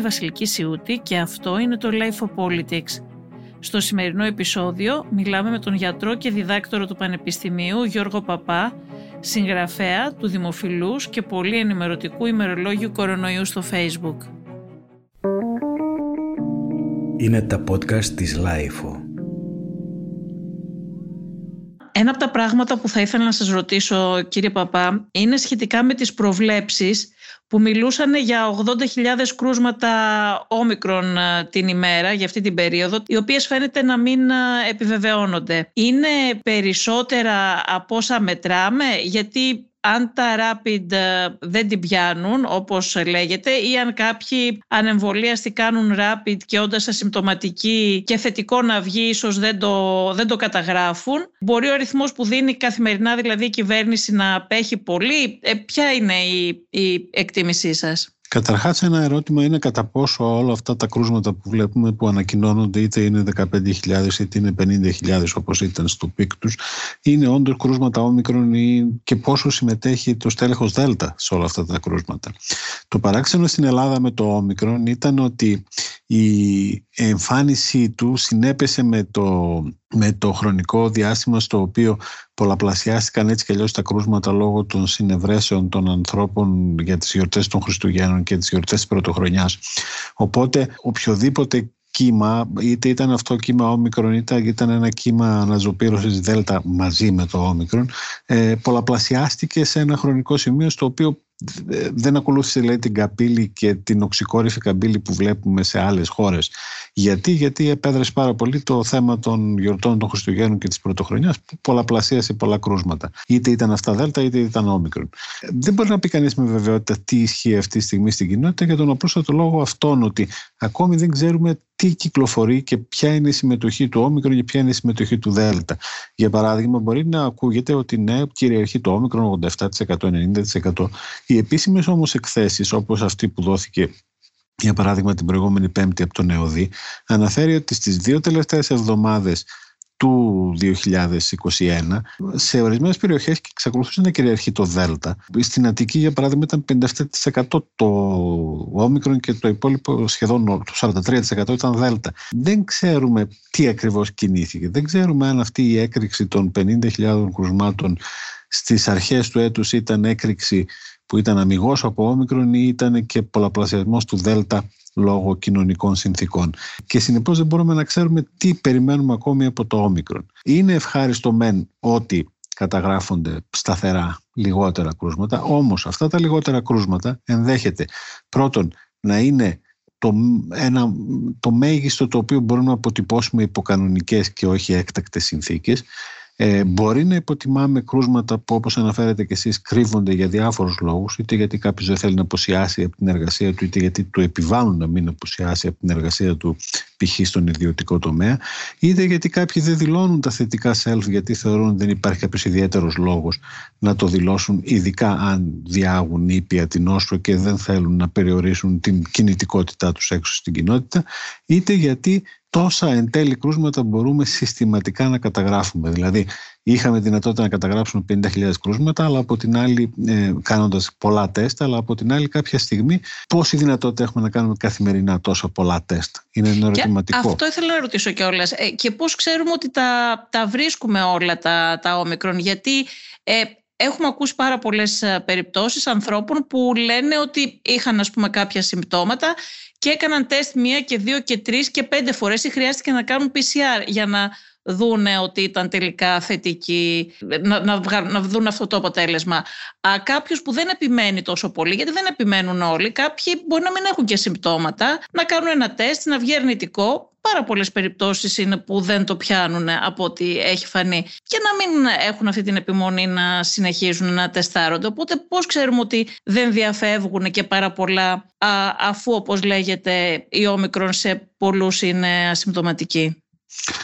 η Βασιλική Σιούτη και αυτό είναι το Life of Politics. Στο σημερινό επεισόδιο μιλάμε με τον γιατρό και διδάκτορο του Πανεπιστημίου Γιώργο Παπά, συγγραφέα του δημοφιλούς και πολύ ενημερωτικού ημερολόγιου κορονοϊού στο Facebook. Είναι τα podcast της Life. Ένα από τα πράγματα που θα ήθελα να σας ρωτήσω κύριε Παπά είναι σχετικά με τις προβλέψεις που μιλούσαν για 80.000 κρούσματα όμικρον ε, την ημέρα για αυτή την περίοδο, οι οποίες φαίνεται να μην ε, επιβεβαιώνονται. Είναι περισσότερα από όσα μετράμε, γιατί αν τα rapid ε, δεν την πιάνουν όπως λέγεται ή αν κάποιοι ανεμβολίαστοι κάνουν rapid και όντας ασυμπτωματικοί και θετικό να βγει ίσως δεν το, δεν το καταγράφουν. Μπορεί ο αριθμός που δίνει καθημερινά δηλαδή η κυβέρνηση να απέχει πολύ. Ε, ποια είναι η, η εκτίμησή σας; Καταρχάς ένα ερώτημα είναι κατά πόσο όλα αυτά τα κρούσματα που βλέπουμε που ανακοινώνονται είτε είναι 15.000 είτε είναι 50.000 όπως ήταν στο peak τους είναι όντως κρούσματα όμικρον ή και πόσο συμμετέχει το στέλεχος Δέλτα σε όλα αυτά τα κρούσματα. Το παράξενο στην Ελλάδα με το όμικρον ήταν ότι η εμφάνισή του συνέπεσε με το, με το χρονικό διάστημα στο οποίο πολλαπλασιάστηκαν έτσι και αλλιώς τα κρούσματα λόγω των συνευρέσεων των ανθρώπων για τις γιορτές των Χριστουγέννων και τις γιορτές της Πρωτοχρονιάς. Οπότε οποιοδήποτε κύμα, είτε ήταν αυτό κύμα όμικρον, είτε ήταν ένα κύμα αναζωπήρωσης δέλτα μαζί με το όμικρον, ε, πολλαπλασιάστηκε σε ένα χρονικό σημείο στο οποίο δεν ακολούθησε λέει, την καμπύλη και την οξυκόρυφη καμπύλη που βλέπουμε σε άλλες χώρες. Γιατί, γιατί επέδρασε πάρα πολύ το θέμα των γιορτών των Χριστουγέννων και της Πρωτοχρονιάς που πολλαπλασίασε πολλά κρούσματα. Είτε ήταν αυτά δέλτα είτε ήταν όμικρον. Δεν μπορεί να πει κανείς με βεβαιότητα τι ισχύει αυτή τη στιγμή στην κοινότητα για τον απλούστατο λόγο αυτόν ότι ακόμη δεν ξέρουμε τι κυκλοφορεί και ποια είναι η συμμετοχή του όμικρον και ποια είναι η συμμετοχή του δέλτα. Για παράδειγμα, μπορεί να ακούγεται ότι ναι, κυριαρχεί το όμικρον 87%, 90%. Οι επίσημες όμως εκθέσεις, όπως αυτή που δόθηκε για παράδειγμα την προηγούμενη Πέμπτη από τον ΕΟΔΗ, αναφέρει ότι στις δύο τελευταίες εβδομάδες του 2021 σε ορισμένες περιοχές εξακολουθούσε να κυριαρχεί το Δέλτα. Στην Αττική για παράδειγμα ήταν 57% το όμικρον και το υπόλοιπο σχεδόν το 43% ήταν Δέλτα. Δεν ξέρουμε τι ακριβώς κινήθηκε. Δεν ξέρουμε αν αυτή η έκρηξη των 50.000 κρουσμάτων στις αρχές του έτους ήταν έκρηξη που ήταν αμυγός από όμικρον ή ήταν και πολλαπλασιασμός του Δέλτα λόγω κοινωνικών συνθήκων. Και συνεπώς δεν μπορούμε να ξέρουμε τι περιμένουμε ακόμη από το όμικρον. Είναι ευχάριστο μεν ότι καταγράφονται σταθερά λιγότερα κρούσματα, όμως αυτά τα λιγότερα κρούσματα ενδέχεται πρώτον να είναι το, ένα, το μέγιστο το οποίο μπορούμε να αποτυπώσουμε υποκανονικές και όχι έκτακτες συνθήκες ε, μπορεί να υποτιμάμε κρούσματα που όπως αναφέρετε και εσείς κρύβονται για διάφορους λόγους είτε γιατί κάποιος δεν θέλει να αποσιάσει από την εργασία του είτε γιατί του επιβάλλουν να μην αποσιάσει από την εργασία του π.χ. στον ιδιωτικό τομέα είτε γιατί κάποιοι δεν δηλώνουν τα θετικά self γιατί θεωρούν ότι δεν υπάρχει κάποιος ιδιαίτερος λόγος να το δηλώσουν ειδικά αν διάγουν ήπια την όσο και δεν θέλουν να περιορίσουν την κινητικότητά τους έξω στην κοινότητα είτε γιατί τόσα εν τέλει κρούσματα μπορούμε συστηματικά να καταγράφουμε. Δηλαδή, είχαμε δυνατότητα να καταγράψουμε 50.000 κρούσματα, αλλά από την άλλη, ε, κάνοντας πολλά τεστ, αλλά από την άλλη, κάποια στιγμή, πόση δυνατότητα έχουμε να κάνουμε καθημερινά τόσα πολλά τεστ. Είναι ένα ερωτηματικό. αυτό ήθελα να ρωτήσω κιόλας. Ε, και πώς ξέρουμε ότι τα, τα βρίσκουμε όλα τα, τα όμικρον, γιατί. Ε, Έχουμε ακούσει πάρα πολλές ε, περιπτώσεις ανθρώπων που λένε ότι είχαν ας πούμε κάποια συμπτώματα και έκαναν τεστ μία και δύο και τρεις και πέντε φορές ή χρειάστηκε να κάνουν PCR για να δούνε ότι ήταν τελικά θετικοί, να, να, να δουν αυτό το αποτέλεσμα. Α, κάποιος που δεν επιμένει τόσο πολύ, γιατί δεν επιμένουν όλοι, κάποιοι μπορεί να μην έχουν και συμπτώματα, να κάνουν ένα τεστ, να βγει αρνητικό, πάρα πολλές περιπτώσεις είναι που δεν το πιάνουν από ό,τι έχει φανεί και να μην έχουν αυτή την επιμονή να συνεχίζουν να τεστάρονται. Οπότε πώς ξέρουμε ότι δεν διαφεύγουν και πάρα πολλά αφού όπως λέγεται η όμικρον σε πολλούς είναι ασυμπτωματική;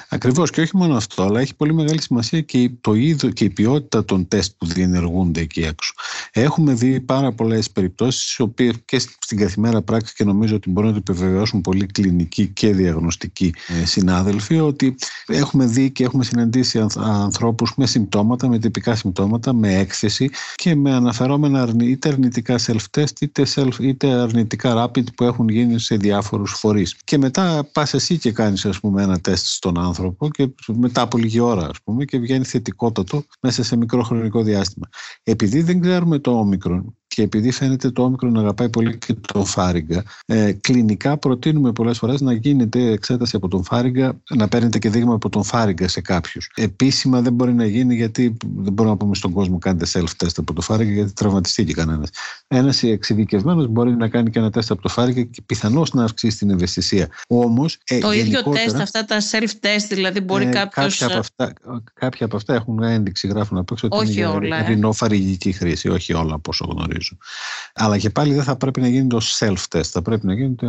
Ακριβώς και όχι μόνο αυτό, αλλά έχει πολύ μεγάλη σημασία και το είδο και η ποιότητα των τεστ που διενεργούνται εκεί έξω. Έχουμε δει πάρα πολλές περιπτώσεις, οι οποίες και στην καθημερινή πράξη και νομίζω ότι μπορούν να το επιβεβαιώσουν πολύ κλινικοί και διαγνωστικοί ε, συνάδελφοι, ότι έχουμε δει και έχουμε συναντήσει ανθρώπους με συμπτώματα, με τυπικά συμπτώματα, με έκθεση και με αναφερόμενα είτε αρνητικά self-test είτε, self, είτε αρνητικά rapid που έχουν γίνει σε διάφορους φορείς. Και μετά πας εσύ και κάνεις ένα τεστ στον άνθρωπο και μετά από λίγη ώρα ας πούμε και βγαίνει θετικότατο μέσα σε μικρό χρονικό διάστημα. Επειδή δεν ξέρουμε το όμικρον και επειδή φαίνεται το όμικρο να αγαπάει πολύ και το φάριγγα, ε, κλινικά προτείνουμε πολλές φορές να γίνεται εξέταση από τον φάριγγα, να παίρνετε και δείγμα από τον φάριγγα σε κάποιους. Επίσημα δεν μπορεί να γίνει γιατί δεν μπορούμε να πούμε στον κόσμο κάνετε self-test από το φάριγγα γιατί τραυματιστεί κανένας. Ένας εξειδικευμένος μπορεί να κάνει και ένα τεστ από το φάριγγα και πιθανώς να αυξήσει την ευαισθησία. Όμως. Ε, το ίδιο τεστ, αυτά τα self-test, δηλαδή μπορεί ε, κάποιος. Κάποια, από αυτά, κάποια από αυτά έχουν ένδειξη, γράφουν απ' έξω ότι είναι όλα, ε. χρήση, όχι όλα από όσο γνωρίζω. Αλλά και πάλι δεν θα πρέπει να γίνεται ως self-test, θα πρέπει να γίνεται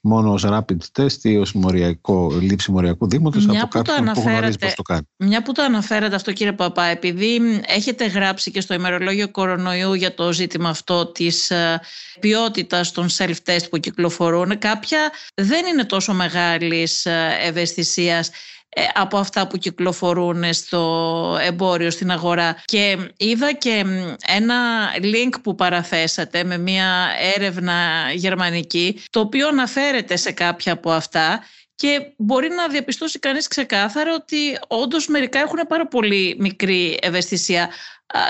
μόνο ως rapid test ή ως μοριακό, λήψη μοριακού δείγματος από κάποιον που γνωρίζει πώς το κάνει. Μια που το αναφέρατε αυτό κύριε Παπά, επειδή έχετε γράψει και στο ημερολόγιο κορονοϊού για το ζήτημα αυτό της ε, ποιότητας των self-test που κυκλοφορούν, κάποια δεν είναι τόσο μεγάλης ε, ευαισθησίας ε, από αυτά που κυκλοφορούν στο εμπόριο, στην αγορά. Και είδα και ένα link που παραθέσατε με μια έρευνα γερμανική, το οποίο αναφέρεται σε κάποια από αυτά και μπορεί να διαπιστώσει κανείς ξεκάθαρα ότι όντως μερικά έχουν πάρα πολύ μικρή ευαισθησία.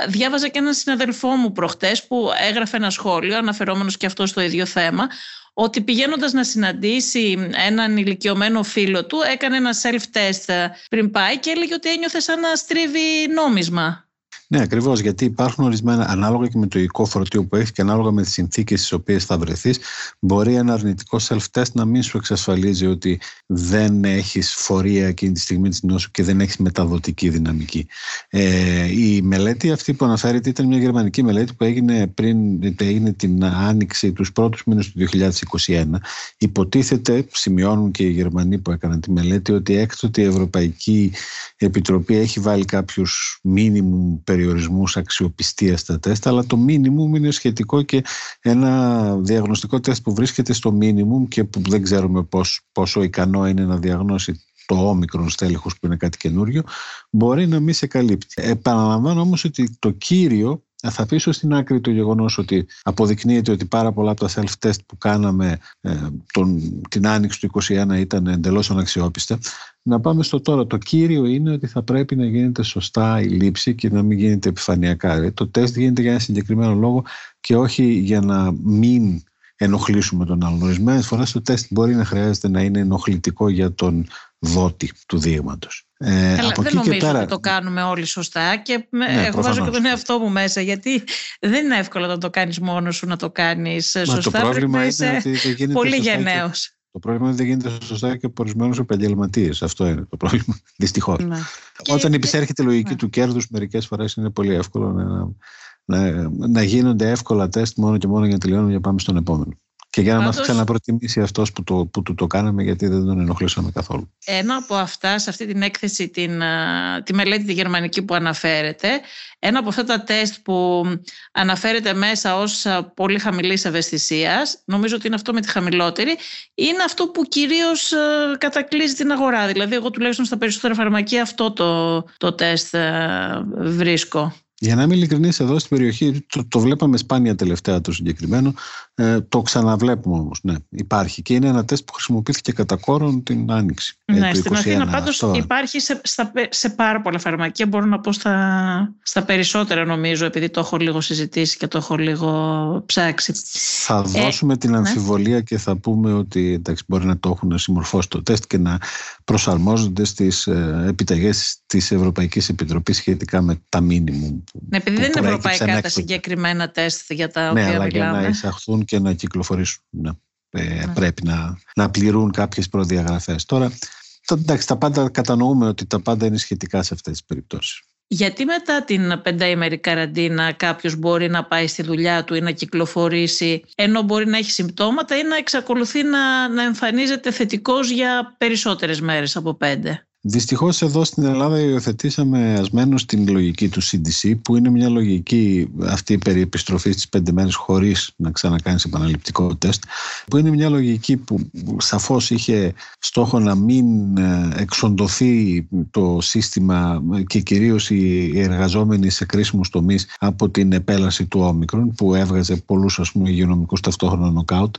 Διάβαζα και έναν συναδελφό μου προχτές που έγραφε ένα σχόλιο αναφερόμενος και αυτό στο ίδιο θέμα ότι πηγαίνοντας να συναντήσει έναν ηλικιωμένο φίλο του έκανε ένα self-test πριν πάει και έλεγε ότι ένιωθε σαν να στρίβει νόμισμα. Ναι, ακριβώς. Γιατί υπάρχουν ορισμένα, ανάλογα και με το υλικό φορτίο που έχεις και ανάλογα με τις συνθήκες στις οποίες θα βρεθείς, μπορεί ένα αρνητικό self-test να μην σου εξασφαλίζει ότι δεν έχεις φορεία εκείνη τη στιγμή της νόσου και δεν έχεις μεταδοτική δυναμική. Ε, η μελέτη αυτή που αναφέρεται ήταν μια γερμανική μελέτη που έγινε πριν, έγινε την άνοιξη τους πρώτους μήνες του 2021. Υποτίθεται, σημειώνουν και οι Γερμανοί που έκαναν τη μελέτη, ότι έκτοτε η Ευρωπαϊκή Επιτροπή έχει βάλει κάποιους μήνυμου περιορισμού περιορισμούς αξιοπιστίας στα τεστ, αλλά το μίνιμουμ είναι σχετικό και ένα διαγνωστικό τεστ που βρίσκεται στο μίνιμουμ και που δεν ξέρουμε πώς, πόσο ικανό είναι να διαγνώσει το όμικρον στέλεχος που είναι κάτι καινούριο, μπορεί να μην σε καλύπτει. Επαναλαμβάνω όμως ότι το κύριο θα αφήσω στην άκρη το γεγονός ότι αποδεικνύεται ότι πάρα πολλά από τα self-test που κάναμε ε, τον, την άνοιξη του 2021 ήταν εντελώς αναξιόπιστα. Να πάμε στο τώρα. Το κύριο είναι ότι θα πρέπει να γίνεται σωστά η λήψη και να μην γίνεται επιφανειακά. Ε, το τεστ γίνεται για ένα συγκεκριμένο λόγο και όχι για να μην ενοχλήσουμε τον άλλον. Ορισμένες φορές το τεστ μπορεί να χρειάζεται να είναι ενοχλητικό για τον δότη του δείγματος. Ε, Καλά, από δεν νομίζω πέρα... ότι το κάνουμε όλοι σωστά και ναι, εγώ βάζω και τον εαυτό μου μέσα γιατί δεν είναι εύκολο να το κάνεις μόνος σου να το κάνεις σωστά. Το πρόβλημα είναι ότι δεν γίνεται πολύ γενναίος. Το πρόβλημα είναι ότι δεν γίνεται σωστά και από ορισμένους επαγγελματίες. Αυτό είναι το πρόβλημα. Δυστυχώς. Ναι. Όταν υπησέρχεται η λογική ναι. του κέρδους, μερικές φορές είναι πολύ εύκολο να, να, να γίνονται εύκολα τεστ μόνο και μόνο για να τελειώνουμε για πάμε στον επόμενο. Και για να Πάντως, μας ξαναπροτιμήσει αυτός που, το, που του το κάναμε γιατί δεν τον ενοχλήσαμε καθόλου. Ένα από αυτά, σε αυτή την έκθεση, την, τη μελέτη τη γερμανική που αναφέρεται, ένα από αυτά τα τεστ που αναφέρεται μέσα ως πολύ χαμηλής ευαισθησίας, νομίζω ότι είναι αυτό με τη χαμηλότερη, είναι αυτό που κυρίως κατακλείζει την αγορά. Δηλαδή, εγώ τουλάχιστον στα περισσότερα φαρμακεία αυτό το, το τεστ βρίσκω. Για να είμαι ειλικρινής, εδώ στην περιοχή το, το βλέπαμε σπάνια τελευταία το συγκεκριμένο. Ε, το ξαναβλέπουμε όμως. Ναι, υπάρχει. Και είναι ένα τεστ που χρησιμοποιήθηκε κατά κόρον την Άνοιξη. Ε, ναι, στην Αθήνα πάντως υπάρχει σε, στα, σε πάρα πολλά φαρμακεία. Μπορώ να πω στα, στα περισσότερα νομίζω, επειδή το έχω λίγο συζητήσει και το έχω λίγο ψάξει. Θα ε, δώσουμε την ναι. αμφιβολία και θα πούμε ότι εντάξει, μπορεί να το έχουν συμμορφώσει το τεστ και να προσαρμόζονται στις ε, επιταγές της Ευρωπαϊκής Επιτροπής σχετικά με τα μίνιμουμ ναι, επειδή δεν είναι ευρωπαϊκά τα συγκεκριμένα τεστ για τα ναι, οποία αλλά μιλάμε. για να εισαχθούν και να κυκλοφορήσουν. Ναι. Ε, ναι. Πρέπει να, να πληρούν κάποιες προδιαγραφές. Τώρα, το, εντάξει, τα πάντα κατανοούμε ότι τα πάντα είναι σχετικά σε αυτές τις περιπτώσεις. Γιατί μετά την πενταήμερη καραντίνα κάποιος μπορεί να πάει στη δουλειά του ή να κυκλοφορήσει ενώ μπορεί να έχει συμπτώματα ή να εξακολουθεί να, να εμφανίζεται θετικός για περισσότερες μέρες από πέντε; Δυστυχώς εδώ στην Ελλάδα υιοθετήσαμε ασμένως την λογική του CDC, που είναι μια λογική αυτή περί επιστροφή στις πέντε μέρες χωρίς να ξανακάνεις επαναληπτικό τεστ, που είναι μια λογική που σαφώς είχε στόχο να μην ε, εξοντωθεί το σύστημα και κυρίως οι εργαζόμενοι σε κρίσιμους τομείς από την επέλαση του όμικρον, που έβγαζε πολλούς υγειονομικούς ταυτόχρονα νοκάουτ,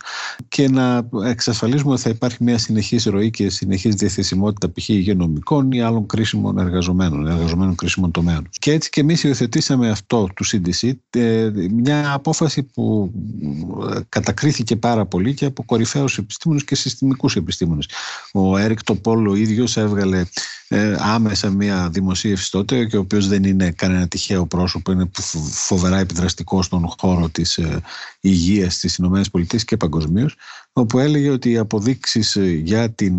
και να εξασφαλίσουμε ότι θα υπάρχει μια συνεχής ροή και συνεχής διαθεσιμότητα π.χ. υγειονομικών ή άλλων κρίσιμων εργαζομένων, εργαζομένων κρίσιμων τομέων. Και έτσι και εμείς υιοθετήσαμε αυτό του CDC, ε, μια απόφαση που ε, κατακρίθηκε πάρα πολύ και από κορυφαίους επιστήμονες και συστημικούς επιστήμονες. Ο Έρικ Τοπόλο ο ίδιος έβγαλε ε, άμεσα μια δημοσίευση τότε και ο οποίος δεν είναι κανένα τυχαίο πρόσωπο, είναι φοβερά επιδραστικό στον χώρο της υγείας στις ΗΠΑ και παγκοσμίως, όπου έλεγε ότι οι αποδείξεις ε, για την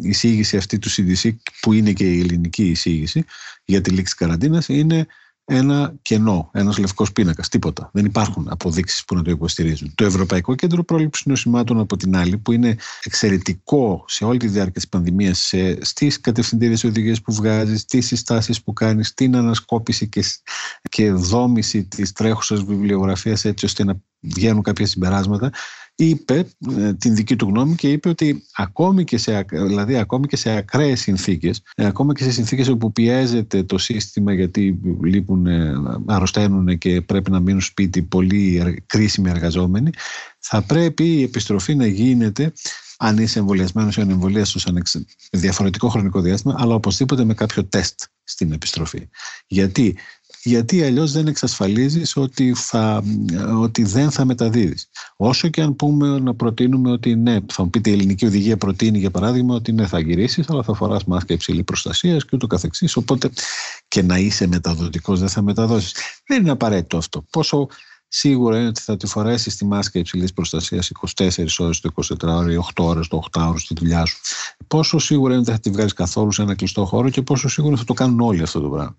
εισήγηση αυτή του CDC που είναι και η ελληνική εισήγηση για τη λήξη καραντίνας είναι ένα κενό, ένας λευκός πίνακας, τίποτα. Δεν υπάρχουν αποδείξεις που να το υποστηρίζουν. Το Ευρωπαϊκό Κέντρο Πρόληψης Νοσημάτων, από την άλλη, που είναι εξαιρετικό σε όλη τη διάρκεια της πανδημίας, στις κατευθυντήριες οδηγίες που βγάζει, στις συστάσεις που κάνει, στην ανασκόπηση και, και δόμηση της τρέχουσας βιβλιογραφίας, έτσι ώστε να βγαίνουν κάποια συμπεράσματα, είπε ε, την δική του γνώμη και είπε ότι ακόμη και σε, δηλαδή ακόμη και σε ακραίες συνθήκες, ε, ακόμα και σε συνθήκες όπου πιέζεται το σύστημα γιατί λείπουν, ε, αρρωσταίνουν και πρέπει να μείνουν σπίτι πολύ κρίσιμοι εργαζόμενοι, θα πρέπει η επιστροφή να γίνεται αν είσαι εμβολιασμένος ή ανεμβολίαστο σε διαφορετικό χρονικό διάστημα, αλλά οπωσδήποτε με κάποιο τεστ στην επιστροφή. Γιατί γιατί αλλιώς δεν εξασφαλίζεις ότι, θα, ότι δεν θα μεταδίδεις. Όσο και αν πούμε να προτείνουμε ότι ναι, θα μου πείτε η ελληνική οδηγία προτείνει για παράδειγμα ότι ναι θα γυρίσεις αλλά θα φοράς μάσκα υψηλή προστασίας και ούτω καθεξής, οπότε και να είσαι μεταδοτικός δεν θα μεταδώσεις. Δεν είναι απαραίτητο αυτό. Πόσο σίγουρα είναι ότι θα τη φορέσεις τη μάσκα υψηλής προστασίας 24 ώρες το 24 ώρο ή 8 ώρες το 8 ώρο στη δουλειά σου. Πόσο σίγουρα είναι ότι θα τη βγάλεις καθόλου σε ένα κλειστό χώρο και πόσο σίγουρα θα το κάνουν όλοι αυτό το πράγμα.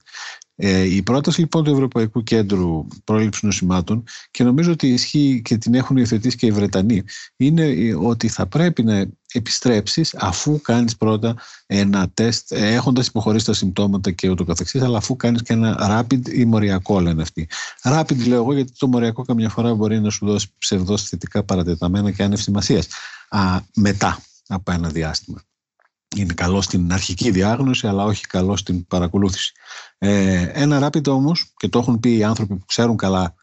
Ε, η πρόταση λοιπόν του Ευρωπαϊκού Κέντρου Πρόληψης Νοσημάτων και νομίζω ότι ισχύει και την έχουν υιοθετήσει και οι Βρετανοί είναι ότι θα πρέπει να επιστρέψεις αφού κάνεις πρώτα ένα τεστ έχοντας υποχωρήσει τα συμπτώματα και ούτω καθεξής αλλά αφού κάνεις και ένα rapid ή μοριακό λένε αυτοί. Rapid λέω εγώ γιατί το μοριακό καμιά φορά μπορεί να σου δώσει ψευδός θετικά παρατεταμένα και άνευ σημασίας μετά από ένα διάστημα είναι καλό στην αρχική διάγνωση αλλά όχι καλό στην παρακολούθηση. Ε, ένα rapid όμως και το έχουν πει οι άνθρωποι που ξέρουν καλά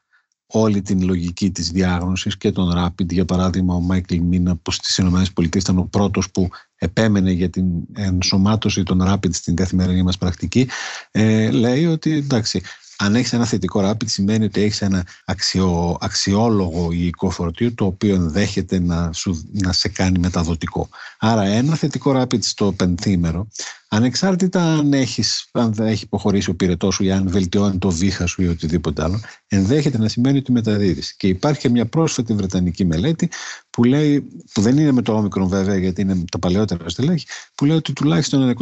όλη την λογική της διάγνωσης και τον rapid για παράδειγμα ο Μάικλ Μίνα που στις ΗΠΑ ήταν ο πρώτος που επέμενε για την ενσωμάτωση των rapid στην καθημερινή μας πρακτική ε, λέει ότι εντάξει αν έχεις ένα θετικό rapid, σημαίνει ότι έχεις ένα αξιο, αξιόλογο υλικό φορτίο το οποίο ενδέχεται να, σου, να σε κάνει μεταδοτικό. Άρα, ένα θετικό rapid στο πενθήμερο, ανεξάρτητα αν, έχεις, αν έχει υποχωρήσει ο πυρετός σου ή αν βελτιώνει το βήχα σου ή οτιδήποτε άλλο, ενδέχεται να σημαίνει ότι μεταδίδεις. Και υπάρχει και μια πρόσφατη βρετανική μελέτη που λέει, που δεν είναι με το όμικρον βέβαια, γιατί είναι τα παλαιότερα στελέχη, που λέει ότι τουλάχιστον ένα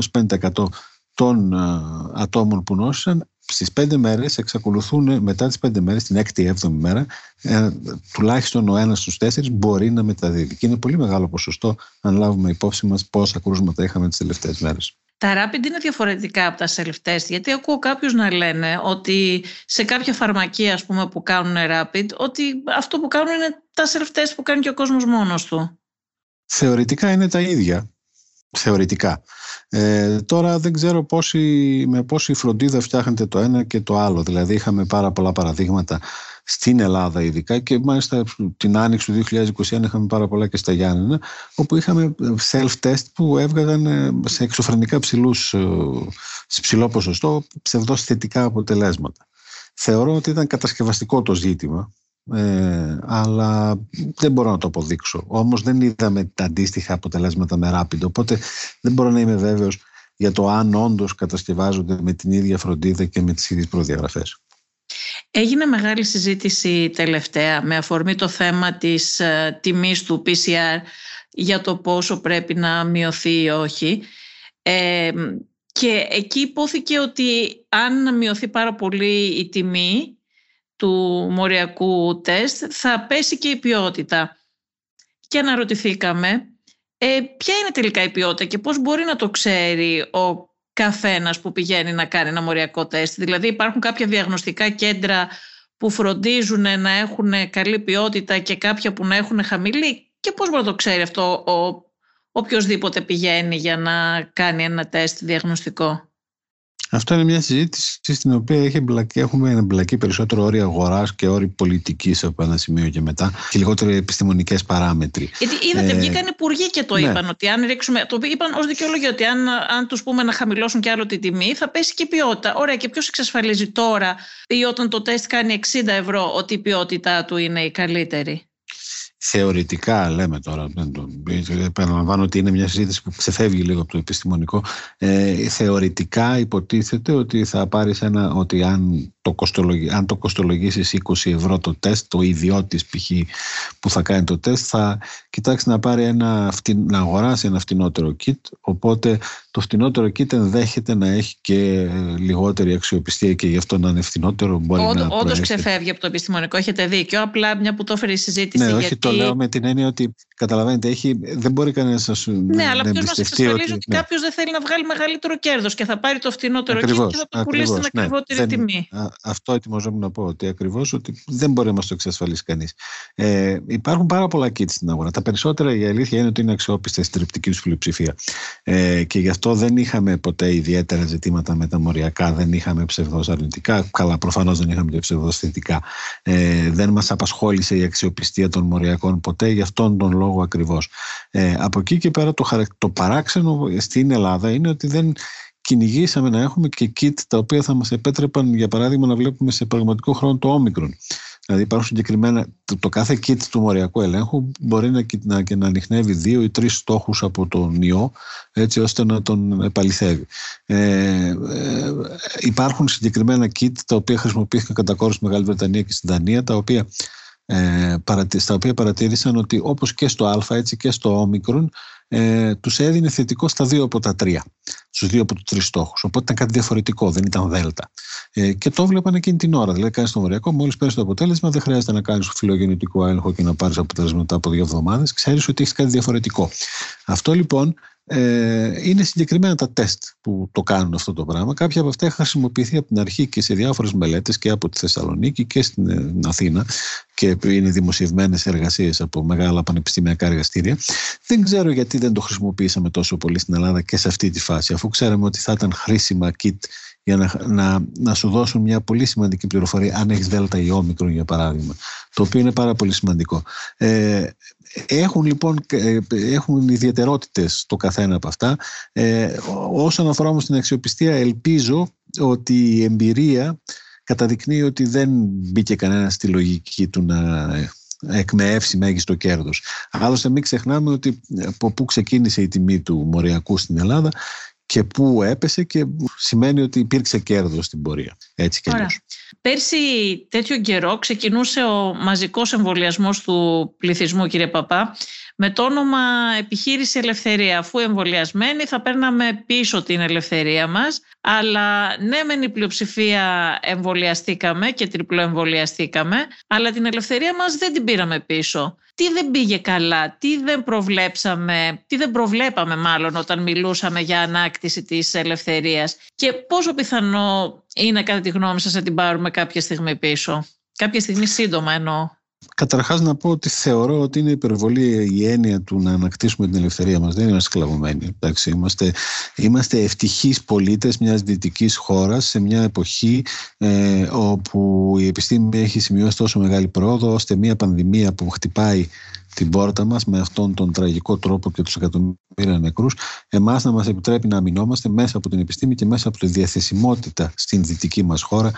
25% των ατόμων που νόσησαν στις πέντε μέρες εξακολουθούν μετά τις πέντε μέρες, την έκτη έβδομη μέρα, ε, τουλάχιστον ο ένας στους τέσσερις μπορεί να μεταδίδει. Και είναι πολύ μεγάλο ποσοστό αν λάβουμε υπόψη μας πόσα κρούσματα είχαμε τις τελευταίες μέρες. Τα rapid είναι διαφορετικά από τα self-test, γιατί ακούω κάποιους να λένε ότι σε κάποια φαρμακεία ας πούμε, που κάνουν rapid, ότι αυτό που κάνουν είναι τα self-test που κάνει και ο κόσμος μόνος του. Θεωρητικά είναι τα ίδια θεωρητικά. Ε, τώρα δεν ξέρω πόση, με πόση φροντίδα φτιάχνετε το ένα και το άλλο. Δηλαδή είχαμε πάρα πολλά παραδείγματα στην Ελλάδα ειδικά και μάλιστα την άνοιξη του 2021 είχαμε πάρα πολλά και στα Γιάννενα όπου είχαμε self-test που έβγαζαν ε, σε εξωφρενικά ψηλούς, ε, σε ψηλό ποσοστό ψευδός θετικά αποτελέσματα. Θεωρώ ότι ήταν κατασκευαστικό το ζήτημα ε, αλλά δεν μπορώ να το αποδείξω. Όμως δεν είδαμε τα αντίστοιχα αποτελέσματα με Rapid, οπότε δεν μπορώ να είμαι βέβαιος για το αν όντως κατασκευάζονται με την ίδια φροντίδα και με τις ίδιες προδιαγραφές. Έγινε μεγάλη συζήτηση τελευταία με αφορμή το θέμα της uh, τιμής του PCR για το πόσο πρέπει να μειωθεί ή όχι. Ε, και εκεί υπόθηκε ότι αν μειωθεί πάρα πολύ η τιμή του μοριακού τεστ θα πέσει και η ποιότητα. Και αναρωτηθήκαμε ε, ποια είναι τελικά η ποιότητα και πώς μπορεί να το ξέρει ο καθένας που πηγαίνει να κάνει ένα μοριακό τεστ. Δηλαδή υπάρχουν κάποια διαγνωστικά κέντρα που φροντίζουν να έχουν καλή ποιότητα και κάποια που να έχουν χαμηλή; Και πώς μπορεί να το ξέρει αυτό ο οποιοδήποτε πηγαίνει για να κάνει ένα τεστ διαγνωστικό; Αυτό είναι μια συζήτηση στην οποία έχει εμπλακεί, έχουμε εμπλακεί περισσότερο όροι αγοράς και όροι πολιτικής από ένα σημείο και μετά και λιγότερο επιστημονικές παράμετροι. Γιατί είδατε, ε, βγήκαν υπουργοί και το ναι. είπαν. Ότι αν ρίξουμε, το είπαν ως δικαιολογία ότι αν, αν τους πούμε να χαμηλώσουν κι άλλο τη τιμή, θα πέσει και η ποιότητα. Ωραία, και ποιος εξασφαλίζει τώρα ή όταν το τεστ κάνει 60 ευρώ ότι η ποιότητά του είναι η καλύτερη; Θεωρητικά λέμε τώρα, επαναλαμβάνω ότι είναι μια συζήτηση που ξεφεύγει λίγο από το επιστημονικό, ε, θεωρητικά υποτίθεται ότι θα πάρεις ένα, ότι αν το, κοστολογι, αν το κοστολογήσεις 20 ευρώ το τεστ, το ιδιώτης π.χ. που θα κάνει το τεστ, θα κοιτάξεις να πάρει ένα, να αγοράσει ένα φτηνότερο kit, οπότε το φτηνότερο kit ενδέχεται να έχει και λιγότερη αξιοπιστία και γι' αυτό να είναι φτηνότερο. Μπορεί Όντω, να όντως ξεφεύγει από το επιστημονικό, έχετε δίκιο. Απλά μια που το έφερε η συζήτηση. Ναι, γιατί... όχι, το λέω με την έννοια ότι καταλαβαίνετε, έχει, δεν μπορεί κανένας να σου Ναι, αλλά ποιο μα εξασφαλίζει ότι, ότι ναι. κάποιος δεν θέλει να βγάλει μεγαλύτερο κέρδος και θα πάρει το φτηνότερο ακριβώς, kit και θα το πουλήσει στην ναι, ακριβότερη τιμή. Αυτό ετοιμαζόμουν να πω, ότι ακριβώς ότι δεν μπορεί να μας το εξασφαλίσει κανείς. Ε, υπάρχουν πάρα πολλά kit στην αγορά. Τα περισσότερα η αλήθεια είναι ότι είναι αξιόπιστε στην τριπτική τους πλειοψηφία. Ε, και γι' αυτό δεν είχαμε ποτέ ιδιαίτερα ζητήματα με τα μοριακά, δεν είχαμε ψευδό αρνητικά. Καλά, προφανώς δεν είχαμε και ψευδό θετικά. Ε, δεν μας απασχόλησε η αξιοπιστία των μοριακών ποτέ, γι' αυτόν τον λόγο ακριβώς. Ε, από εκεί και πέρα το, το παράξενο στην Ελλάδα είναι ότι δεν κυνηγήσαμε να έχουμε και kit τα οποία θα μας επέτρεπαν για παράδειγμα να βλέπουμε σε πραγματικό χρόνο το όμικρον. Δηλαδή υπάρχουν συγκεκριμένα, το, το κάθε kit του μοριακού ελέγχου μπορεί να, να, και να ανοιχνεύει δύο ή τρεις στόχους από τον ιό έτσι ώστε να τον επαληθεύει. Ε, ε, υπάρχουν συγκεκριμένα kit τα οποία χρησιμοποιήθηκαν κατά κόρος στη Μεγάλη Βρετανία και στην Δανία τα οποία ε, στα οποία παρατήρησαν ότι όπως και στο α έτσι και στο όμικρον ε, τους έδινε θετικό στα δύο από τα τρία, στους δύο από τους τρεις στόχους. Οπότε ήταν κάτι διαφορετικό, δεν ήταν δέλτα. Ε, και το βλέπαν εκείνη την ώρα. Δηλαδή, κάνεις το μοριακό, μόλις παίρνεις το αποτέλεσμα, δεν χρειάζεται να κάνεις φιλογεννητικό έλεγχο και να πάρεις αποτέλεσμα μετά από δύο εβδομάδες. Ξέρεις ότι έχεις κάτι διαφορετικό. Αυτό λοιπόν ε, είναι συγκεκριμένα τα τεστ που το κάνουν αυτό το πράγμα. Κάποια από αυτά έχουν χρησιμοποιηθεί από την αρχή και σε διάφορες μελέτες και από τη Θεσσαλονίκη και στην ε, Αθήνα και είναι δημοσιευμένες εργασίες από μεγάλα πανεπιστημιακά εργαστήρια. Δεν ξέρω γιατί δεν το χρησιμοποιήσαμε τόσο πολύ στην Ελλάδα και σε αυτή τη φάση, αφού ξέραμε ότι θα ήταν χρήσιμα kit για να, να, να σου δώσουν μια πολύ σημαντική πληροφορία αν έχεις δέλτα ή όμικρον για παράδειγμα, το οποίο είναι πάρα πολύ σημαντικό. Ε, έχουν λοιπόν ε, έχουν ιδιαιτερότητες το καθένα από αυτά. Ε, όσον αφορά όμως την αξιοπιστία ελπίζω ότι η εμπειρία καταδεικνύει ότι δεν μπήκε κανένα στη λογική του να εκμεεύσει μέγιστο κέρδος. Άλλωστε μην ξεχνάμε ότι από πού ξεκίνησε η τιμή του μοριακού στην Ελλάδα και πού έπεσε και σημαίνει ότι υπήρξε κέρδος στην πορεία. Έτσι και αλλιώς. Πέρσι τέτοιο καιρό ξεκινούσε ο μαζικός εμβολιασμός του πληθυσμού κύριε Παπά με το όνομα επιχείρηση ελευθερία. Αφού εμβολιασμένοι θα παίρναμε πίσω την ελευθερία μας αλλά ναι, μεν η πλειοψηφία εμβολιαστήκαμε και τριπλοεμβολιαστήκαμε, αλλά την ελευθερία μας δεν την πήραμε πίσω. Τι δεν πήγε καλά, τι δεν προβλέψαμε, τι δεν προβλέπαμε μάλλον όταν μιλούσαμε για ανάκτηση της ελευθερίας και πόσο πιθανό είναι κατά τη γνώμη σας να την πάρουμε κάποια στιγμή πίσω; Κάποια στιγμή σύντομα εννοώ. Καταρχάς να πω ότι θεωρώ ότι είναι υπερβολή η έννοια του να ανακτήσουμε την ελευθερία μας. Δεν είμαστε σκλαβωμένοι. Εντάξει, είμαστε, είμαστε ευτυχείς πολίτες μιας δυτικής χώρας σε μια εποχή ε, όπου η επιστήμη έχει σημειώσει τόσο μεγάλη πρόοδο ώστε μια πανδημία που χτυπάει την πόρτα μας με αυτόν τον τραγικό τρόπο και τους εκατομμύρια νεκρούς εμάς να μας επιτρέπει να αμυνόμαστε μέσα από την επιστήμη και μέσα από τη διαθεσιμότητα στην δυτική μας χώρα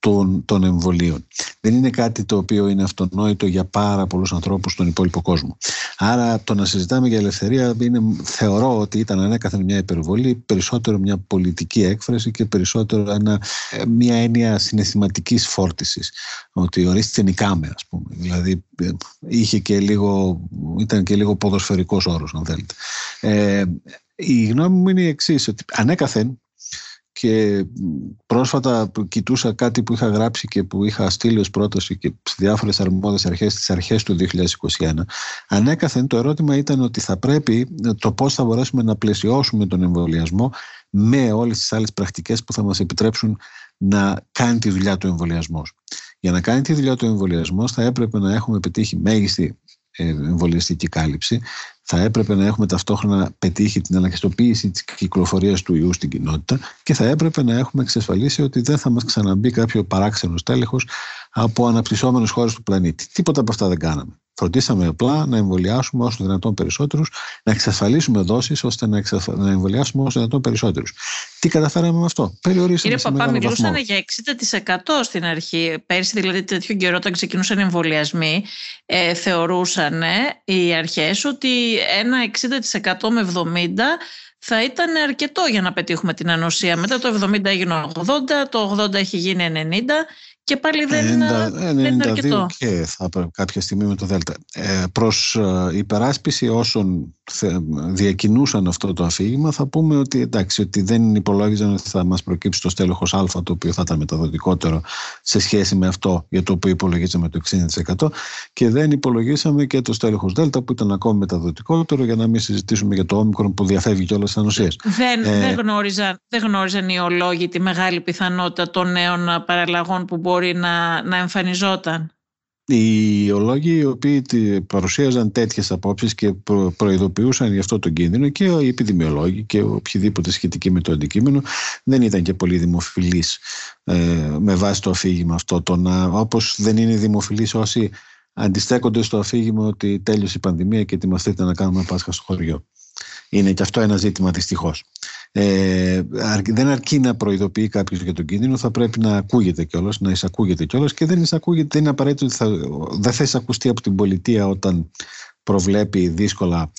των, των εμβολίων. Δεν είναι κάτι το οποίο είναι αυτονόητο για πάρα πολλούς ανθρώπους στον υπόλοιπο κόσμο. Άρα το να συζητάμε για ελευθερία είναι, θεωρώ ότι ήταν ανέκαθεν μια υπερβολή, περισσότερο μια πολιτική έκφραση και περισσότερο ένα, μια έννοια συναισθηματικής φόρτισης. Ότι ορίστε νικάμε, ας πούμε. Δηλαδή είχε και λίγο, ήταν και λίγο ποδοσφαιρικός όρος, αν θέλετε. Ε, η γνώμη μου είναι η εξής, ότι ανέκαθεν και πρόσφατα κοιτούσα κάτι που είχα γράψει και που είχα στείλει ως πρόταση και στις διάφορες αρμόδιες αρχές στις αρχές του 2021 ανέκαθεν το ερώτημα ήταν ότι θα πρέπει το πώς θα μπορέσουμε να πλαισιώσουμε τον εμβολιασμό με όλες τις άλλες πρακτικές που θα μας επιτρέψουν να κάνει τη δουλειά του εμβολιασμού. Για να κάνει τη δουλειά του εμβολιασμού θα έπρεπε να έχουμε πετύχει μέγιστη ε, εμβολιαστική κάλυψη, θα έπρεπε να έχουμε ταυτόχρονα πετύχει την ελαχιστοποίηση της κυκλοφορίας του ιού στην κοινότητα και θα έπρεπε να έχουμε εξασφαλίσει ότι δεν θα μας ξαναμπεί κάποιο παράξενο τέλεχος από αναπτυσσόμενες χώρες του πλανήτη. Τίποτα από αυτά δεν κάναμε. Φροντίσαμε απλά να εμβολιάσουμε όσο δυνατόν περισσότερους, να εξασφαλίσουμε δόσεις ώστε να, εξασφα... να εμβολιάσουμε όσο δυνατόν περισσότερους. Τι καταφέραμε με αυτό; Περιορίσαμε. Κύριε Παπά, μιλούσαν για 60% στην αρχή. Πέρσι, δηλαδή, τέτοιο καιρό, όταν ξεκινούσαν οι εμβολιασμοί, ε, θεωρούσαν οι αρχές ότι ένα 60% με 70% θα ήταν αρκετό για να πετύχουμε την ανοσία. Μετά το 70 έγινε 80, το 80 έχει γίνει 90 και πάλι δεν, 90, δεν είναι αρκετό. και θα κάποια στιγμή με το ΔΕΛΤΑ. Ε, προς ε, υπεράσπιση όσων διακινούσαν αυτό το αφήγημα θα πούμε ότι εντάξει ότι δεν υπολόγιζαν ότι θα μας προκύψει το στέλεχος Α το οποίο θα ήταν μεταδοτικότερο σε σχέση με αυτό για το οποίο υπολογίζαμε το 60% και δεν υπολογίσαμε και το στέλεχος Δ που ήταν ακόμη μεταδοτικότερο για να μην συζητήσουμε για το όμικρο που διαφεύγει και όλες τις ανοσίες. Δεν, ε, δεν, γνώριζαν, δεν γνώριζαν οι ολόγοι τη μεγάλη πιθανότητα των νέων παραλλαγών που μπορεί να, να εμφανιζόταν. Οι ολόγοι οι οποίοι παρουσίαζαν τέτοιες απόψεις και προειδοποιούσαν για αυτό το κίνδυνο και οι επιδημιολόγοι και οποιοδήποτε σχετικοί με το αντικείμενο δεν ήταν και πολύ δημοφιλείς ε, με βάση το αφήγημα αυτό. Το να, όπως δεν είναι δημοφιλείς όσοι αντιστέκονται στο αφήγημα ότι τέλειωσε η πανδημία και ετοιμαστείτε να κάνουμε Πάσχα στο χωριό. Είναι και αυτό ένα ζήτημα δυστυχώς. Ε, δεν αρκεί να προειδοποιεί κάποιος για τον κίνδυνο, θα πρέπει να ακούγεται κιόλας, να εισακούγεται κιόλας και δεν εισακούγεται, δεν είναι απαραίτητο ότι θα, δεν θα εισακουστεί από την πολιτεία όταν προβλέπει δύσκολα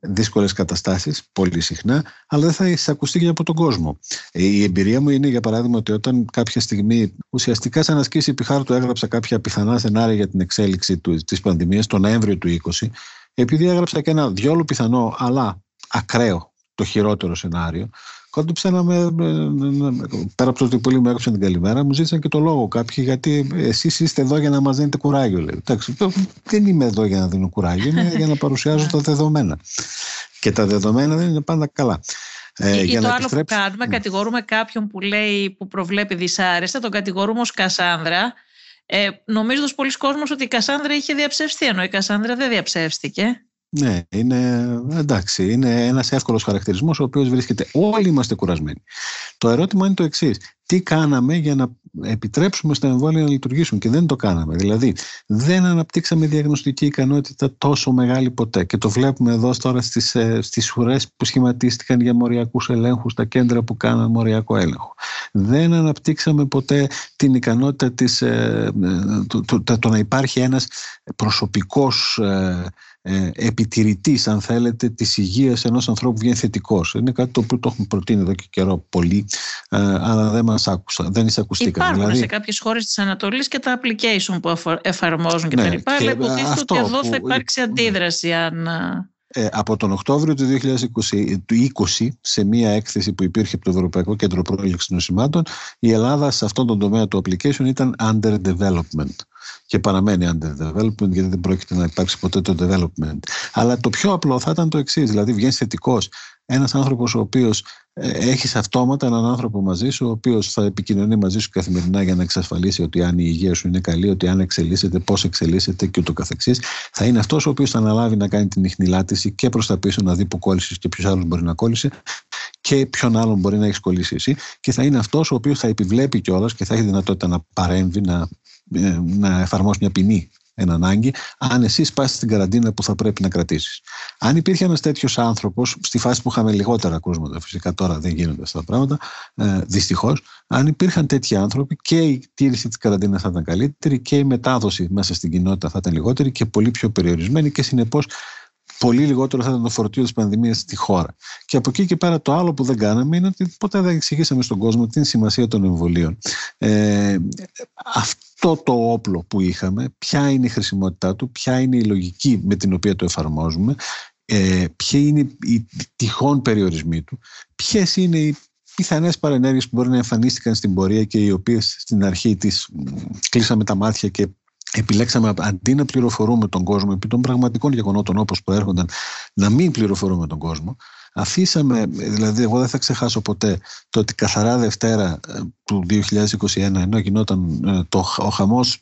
δύσκολες καταστάσεις πολύ συχνά αλλά δεν θα εισακουστεί και από τον κόσμο. Η εμπειρία μου είναι για παράδειγμα ότι όταν κάποια στιγμή ουσιαστικά σαν ασκήσει του έγραψα κάποια πιθανά σενάρια για την εξέλιξη του, της πανδημίας τον Νοέμβριο του 20 επειδή έγραψα και ένα διόλου πιθανό αλλά ακραίο το χειρότερο σενάριο. Κόντυψε να με, πέρα από το ότι πολλοί μου έκοψαν την καλημέρα, μου ζήτησαν και το λόγο κάποιοι, γιατί εσείς είστε εδώ για να μας δίνετε κουράγιο. Λέει. Εντάξει, δεν είμαι εδώ για να δίνω κουράγιο, είμαι για να παρουσιάζω τα δεδομένα. Και τα δεδομένα δεν είναι πάντα καλά. Ε, ή, το άλλο επιστρέψει... που κάνουμε, κατηγορούμε κάποιον που, λέει, που προβλέπει δυσάρεστα, τον κατηγορούμε ως Κασάνδρα, ε, νομίζοντας πολλοί κόσμος ότι η Κασάνδρα είχε διαψευστεί, ενώ η Κασάνδρα δεν διαψεύστηκε. Ναι, είναι εντάξει. Είναι ένας εύκολος χαρακτηρισμός ο οποίος βρίσκεται. Όλοι είμαστε κουρασμένοι. Το ερώτημα είναι το εξής. Τι κάναμε για να επιτρέψουμε στα εμβόλια να λειτουργήσουν; Και δεν το κάναμε. Δηλαδή, δεν αναπτύξαμε διαγνωστική ικανότητα τόσο μεγάλη ποτέ. Και το βλέπουμε εδώ τώρα στις ε, στις ουρές που σχηματίστηκαν για μοριακούς ελέγχους, στα κέντρα που κάναν μοριακό έλεγχο. Δεν αναπτύξαμε ποτέ την ικανότητα της, ε, ε το, το, το, να υπάρχει ένας προσωπικός ε, ε, επιτηρητής αν θέλετε της υγείας ενός ανθρώπου βγαίνει θετικός. Είναι κάτι το οποίο το έχουμε προτείνει εδώ και καιρό πολύ ε, αλλά δεν μας άκουσα, δεν εισακουστήκαμε. Υπάρχουν δηλαδή... σε κάποιες χώρες της Ανατολής και τα application που εφαρμόζουν και ναι, τα λοιπά αλλά υποτίθεται ότι εδώ θα υπάρξει αντίδραση αν... Ε, από τον Οκτώβριο του 2020, σε μία έκθεση που υπήρχε από το Ευρωπαϊκό Κέντρο Πρόληψης Νοσημάτων, η Ελλάδα σε αυτόν τον τομέα του application ήταν under development και παραμένει under development γιατί δεν πρόκειται να υπάρξει ποτέ το development. Αλλά το πιο απλό θα ήταν το εξής, δηλαδή βγαίνει θετικός ένας άνθρωπος ο οποίος ε, έχει αυτόματα έναν άνθρωπο μαζί σου, ο οποίος θα επικοινωνεί μαζί σου καθημερινά για να εξασφαλίσει ότι αν η υγεία σου είναι καλή, ότι αν εξελίσσεται, πώς εξελίσσεται και ούτω καθεξής, θα είναι αυτός ο οποίος θα αναλάβει να κάνει την ιχνηλάτηση και προς τα πίσω να δει που κόλλησε και ποιος άλλος μπορεί να κόλλησε και ποιον άλλον μπορεί να έχεις κολλήσει εσύ. Και θα είναι αυτός ο οποίος θα επιβλέπει κιόλας και θα έχει δυνατότητα να παρέμβει, να ε, να εφαρμόσει μια ποινή εν ανάγκη, αν εσύ σπάσει την καραντίνα που θα πρέπει να κρατήσεις. Αν υπήρχε ένας τέτοιος άνθρωπος, στη φάση που είχαμε λιγότερα κρούσματα, φυσικά τώρα δεν γίνονται αυτά τα πράγματα, ε, δυστυχώς, αν υπήρχαν τέτοιοι άνθρωποι και η τήρηση της καραντίνας θα ήταν καλύτερη και η μετάδοση μέσα στην κοινότητα θα ήταν λιγότερη και πολύ πιο περιορισμένη και συνεπώς πολύ λιγότερο θα ήταν το φορτίο της πανδημίας στη χώρα. Και από εκεί και πέρα το άλλο που δεν κάναμε είναι ότι ποτέ δεν εξηγήσαμε στον κόσμο την σημασία των εμβολίων. Ε, αυτό το όπλο που είχαμε, ποια είναι η χρησιμότητά του, ποια είναι η λογική με την οποία το εφαρμόζουμε, ε, ποιοι είναι οι τυχόν περιορισμοί του, ποιες είναι οι πιθανές παρενέργειες που μπορεί να εμφανίστηκαν στην πορεία και οι οποίες στην αρχή της κλείσαμε τα μάτια και επιλέξαμε αντί να πληροφορούμε τον κόσμο επί των πραγματικών γεγονότων όπως προέρχονταν να μην πληροφορούμε τον κόσμο αφήσαμε, δηλαδή εγώ δεν θα ξεχάσω ποτέ το ότι καθαρά Δευτέρα ε, του 2021 ενώ γινόταν ε, το, ο χαμός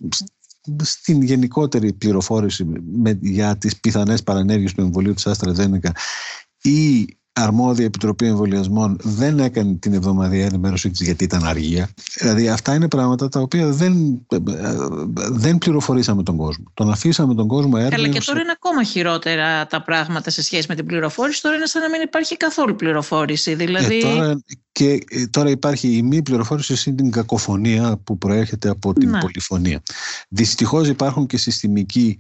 στην γενικότερη πληροφόρηση με, για τις πιθανές παρανέργειες του εμβολίου της Άστρα Ζένικα η αρμόδια Επιτροπή Εμβολιασμών δεν έκανε την εβδομαδιαία ενημέρωσή της γιατί ήταν αργία. Δηλαδή αυτά είναι πράγματα τα οποία δεν, δεν πληροφορήσαμε τον κόσμο. Τον αφήσαμε τον κόσμο έρευνα. Αλλά και τώρα είναι ακόμα χειρότερα τα πράγματα σε σχέση με την πληροφόρηση. Τώρα είναι σαν να μην υπάρχει καθόλου πληροφόρηση. Δηλαδή... Ε, τώρα, και ε, τώρα υπάρχει η μη πληροφόρηση είναι την κακοφωνία που προέρχεται από την ναι. πολυφωνία. Δυστυχώς υπάρχουν και συστημικοί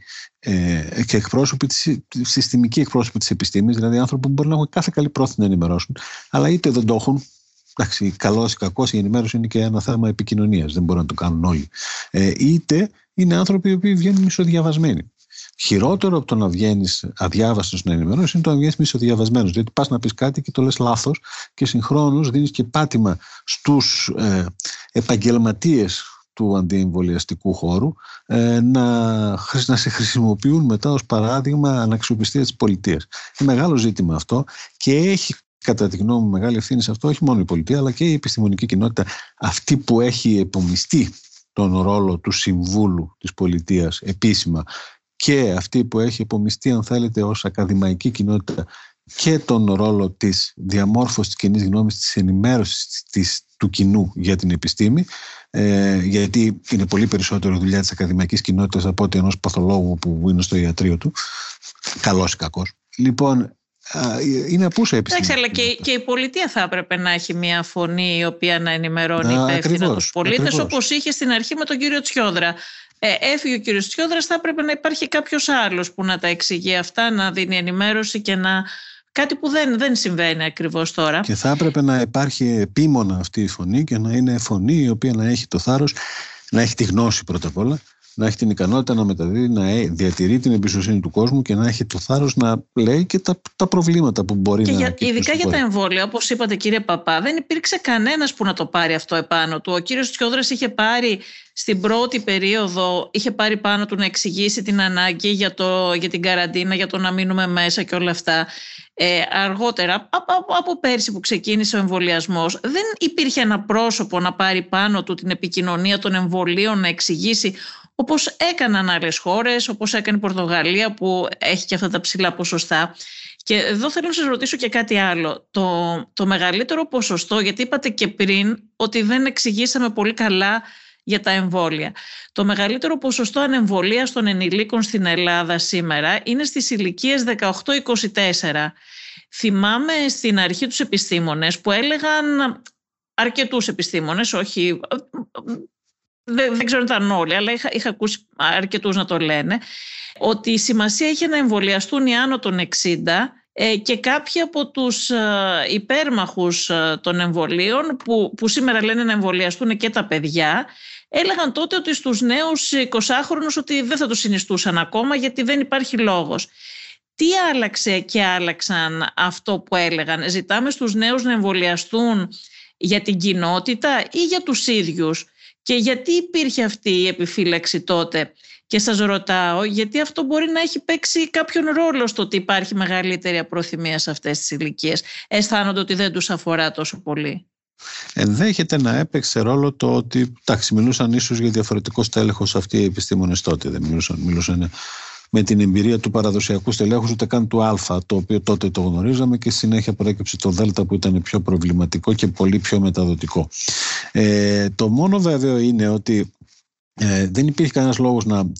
ε, και εκπρόσωποι της, συστημικοί εκπρόσωποι της επιστήμης, δηλαδή άνθρωποι που μπορεί να έχουν κάθε καλή πρόθεση να ενημερώσουν, αλλά είτε δεν το έχουν, εντάξει, καλός ή κακός, η ενημέρωση είναι και ένα θέμα επικοινωνίας, δεν μπορούν να το κάνουν όλοι. Ε, είτε είναι άνθρωποι οι οποίοι βγαίνουν μισοδιαβασμένοι. Χειρότερο από το να βγαίνεις αδιάβαστος να ενημερώσεις είναι το να βγαίνεις μισοδιαβασμένος. Γιατί πας να πεις κάτι και το λες λάθος και συγχρόνως δίνεις και πάτημα στους ε, επαγγελματίες του αντιεμβολιαστικού χώρου ε, να, να σε χρησιμοποιούν μετά ως παράδειγμα αναξιοπιστία της πολιτείας. Είναι μεγάλο ζήτημα αυτό και έχει κατά τη γνώμη μου μεγάλη ευθύνη σε αυτό όχι μόνο η πολιτεία αλλά και η επιστημονική κοινότητα αυτή που έχει επομιστεί τον ρόλο του συμβούλου της πολιτείας επίσημα και αυτή που έχει επομιστεί αν θέλετε ως ακαδημαϊκή κοινότητα και τον ρόλο της διαμόρφωσης της κοινής γνώμης, της ενημέρωσης της, του κοινού για την επιστήμη ε, γιατί είναι πολύ περισσότερο δουλειά της ακαδημαϊκής κοινότητας από ότι ενός παθολόγου που είναι στο ιατρείο του καλός ή κακός λοιπόν είναι απούσα επιστήμη. Εντάξει, αλλά και, και η πολιτεία θα έπρεπε να έχει μια φωνή η οποία να ενημερώνει υπεύθυνα τους πολίτες, όπως είχε στην αρχή με τον κύριο Τσιόδρα. Ε, έφυγε ο κύριος Τσιόδρας, θα έπρεπε να υπάρχει κάποιος άλλος που να τα εξηγεί αυτά, να δίνει ενημέρωση και να Κάτι που δεν, δεν συμβαίνει ακριβώς τώρα. Και θα έπρεπε να υπάρχει επίμονα αυτή η φωνή και να είναι φωνή η οποία να έχει το θάρρος, να έχει τη γνώση πρώτα απ' όλα, να έχει την ικανότητα να μεταδίδει, να ε, διατηρεί την εμπιστοσύνη του κόσμου και να έχει το θάρρος να λέει και τα, τα προβλήματα που μπορεί και να για, Ειδικά για τα εμβόλια, όπως είπατε κύριε Παπά, δεν υπήρξε κανένας που να το πάρει αυτό επάνω του. Ο κύριος Τσιόδρας είχε πάρει στην πρώτη περίοδο, είχε πάρει πάνω του να εξηγήσει την ανάγκη για, το, για την καραντίνα, για το να μείνουμε μέσα και όλα αυτά. Ε, αργότερα, από, από πέρσι που ξεκίνησε ο εμβολιασμός, δεν υπήρχε ένα πρόσωπο να πάρει πάνω του την επικοινωνία των εμβολίων, να εξηγήσει όπως έκαναν άλλες χώρες, όπως έκανε η Πορτογαλία που έχει και αυτά τα ψηλά ποσοστά. Και εδώ θέλω να σας ρωτήσω και κάτι άλλο. Το, το μεγαλύτερο ποσοστό, γιατί είπατε και πριν ότι δεν εξηγήσαμε πολύ καλά για τα εμβόλια. Το μεγαλύτερο ποσοστό ανεμβολίας των ενηλίκων στην Ελλάδα σήμερα είναι στις ηλικίες 18-24. Θυμάμαι στην αρχή τους επιστήμονες που έλεγαν αρκετούς επιστήμονες, όχι δεν, δεν ξέρω αν ήταν όλοι, αλλά είχα, είχα ακούσει αρκετούς να το λένε, ότι η σημασία είχε να εμβολιαστούν οι άνω των 60 ε, και κάποιοι από τους ε, υπέρμαχους ε, των εμβολίων που, που σήμερα λένε να εμβολιαστούν και τα παιδιά έλεγαν τότε ότι στους νέους 20χρονους ότι δεν θα το συνιστούσαν ακόμα γιατί δεν υπάρχει λόγος. Τι άλλαξε και άλλαξαν αυτό που έλεγαν; Ζητάμε στους νέους να εμβολιαστούν για την κοινότητα ή για τους ίδιους; Και γιατί υπήρχε αυτή η επιφύλαξη τότε; Και σας ρωτάω γιατί αυτό μπορεί να έχει παίξει κάποιον ρόλο στο ότι υπάρχει μεγαλύτερη απροθυμία σε αυτές τις ηλικίες; Αισθάνονται ότι δεν τους αφορά τόσο πολύ. Ενδέχεται να έπαιξε ρόλο το ότι εντάξει, μιλούσαν ίσως για διαφορετικό στέλεχος αυτοί οι επιστήμονες τότε. Δεν μιλούσαν, μιλούσαν με την εμπειρία του παραδοσιακού στελέχους ούτε καν του Α, το οποίο τότε το γνωρίζαμε και συνέχεια προέκυψε το Δ που ήταν πιο προβληματικό και πολύ πιο μεταδοτικό. Ε, το μόνο βέβαιο είναι ότι ε, δεν υπήρχε κανένας λόγος να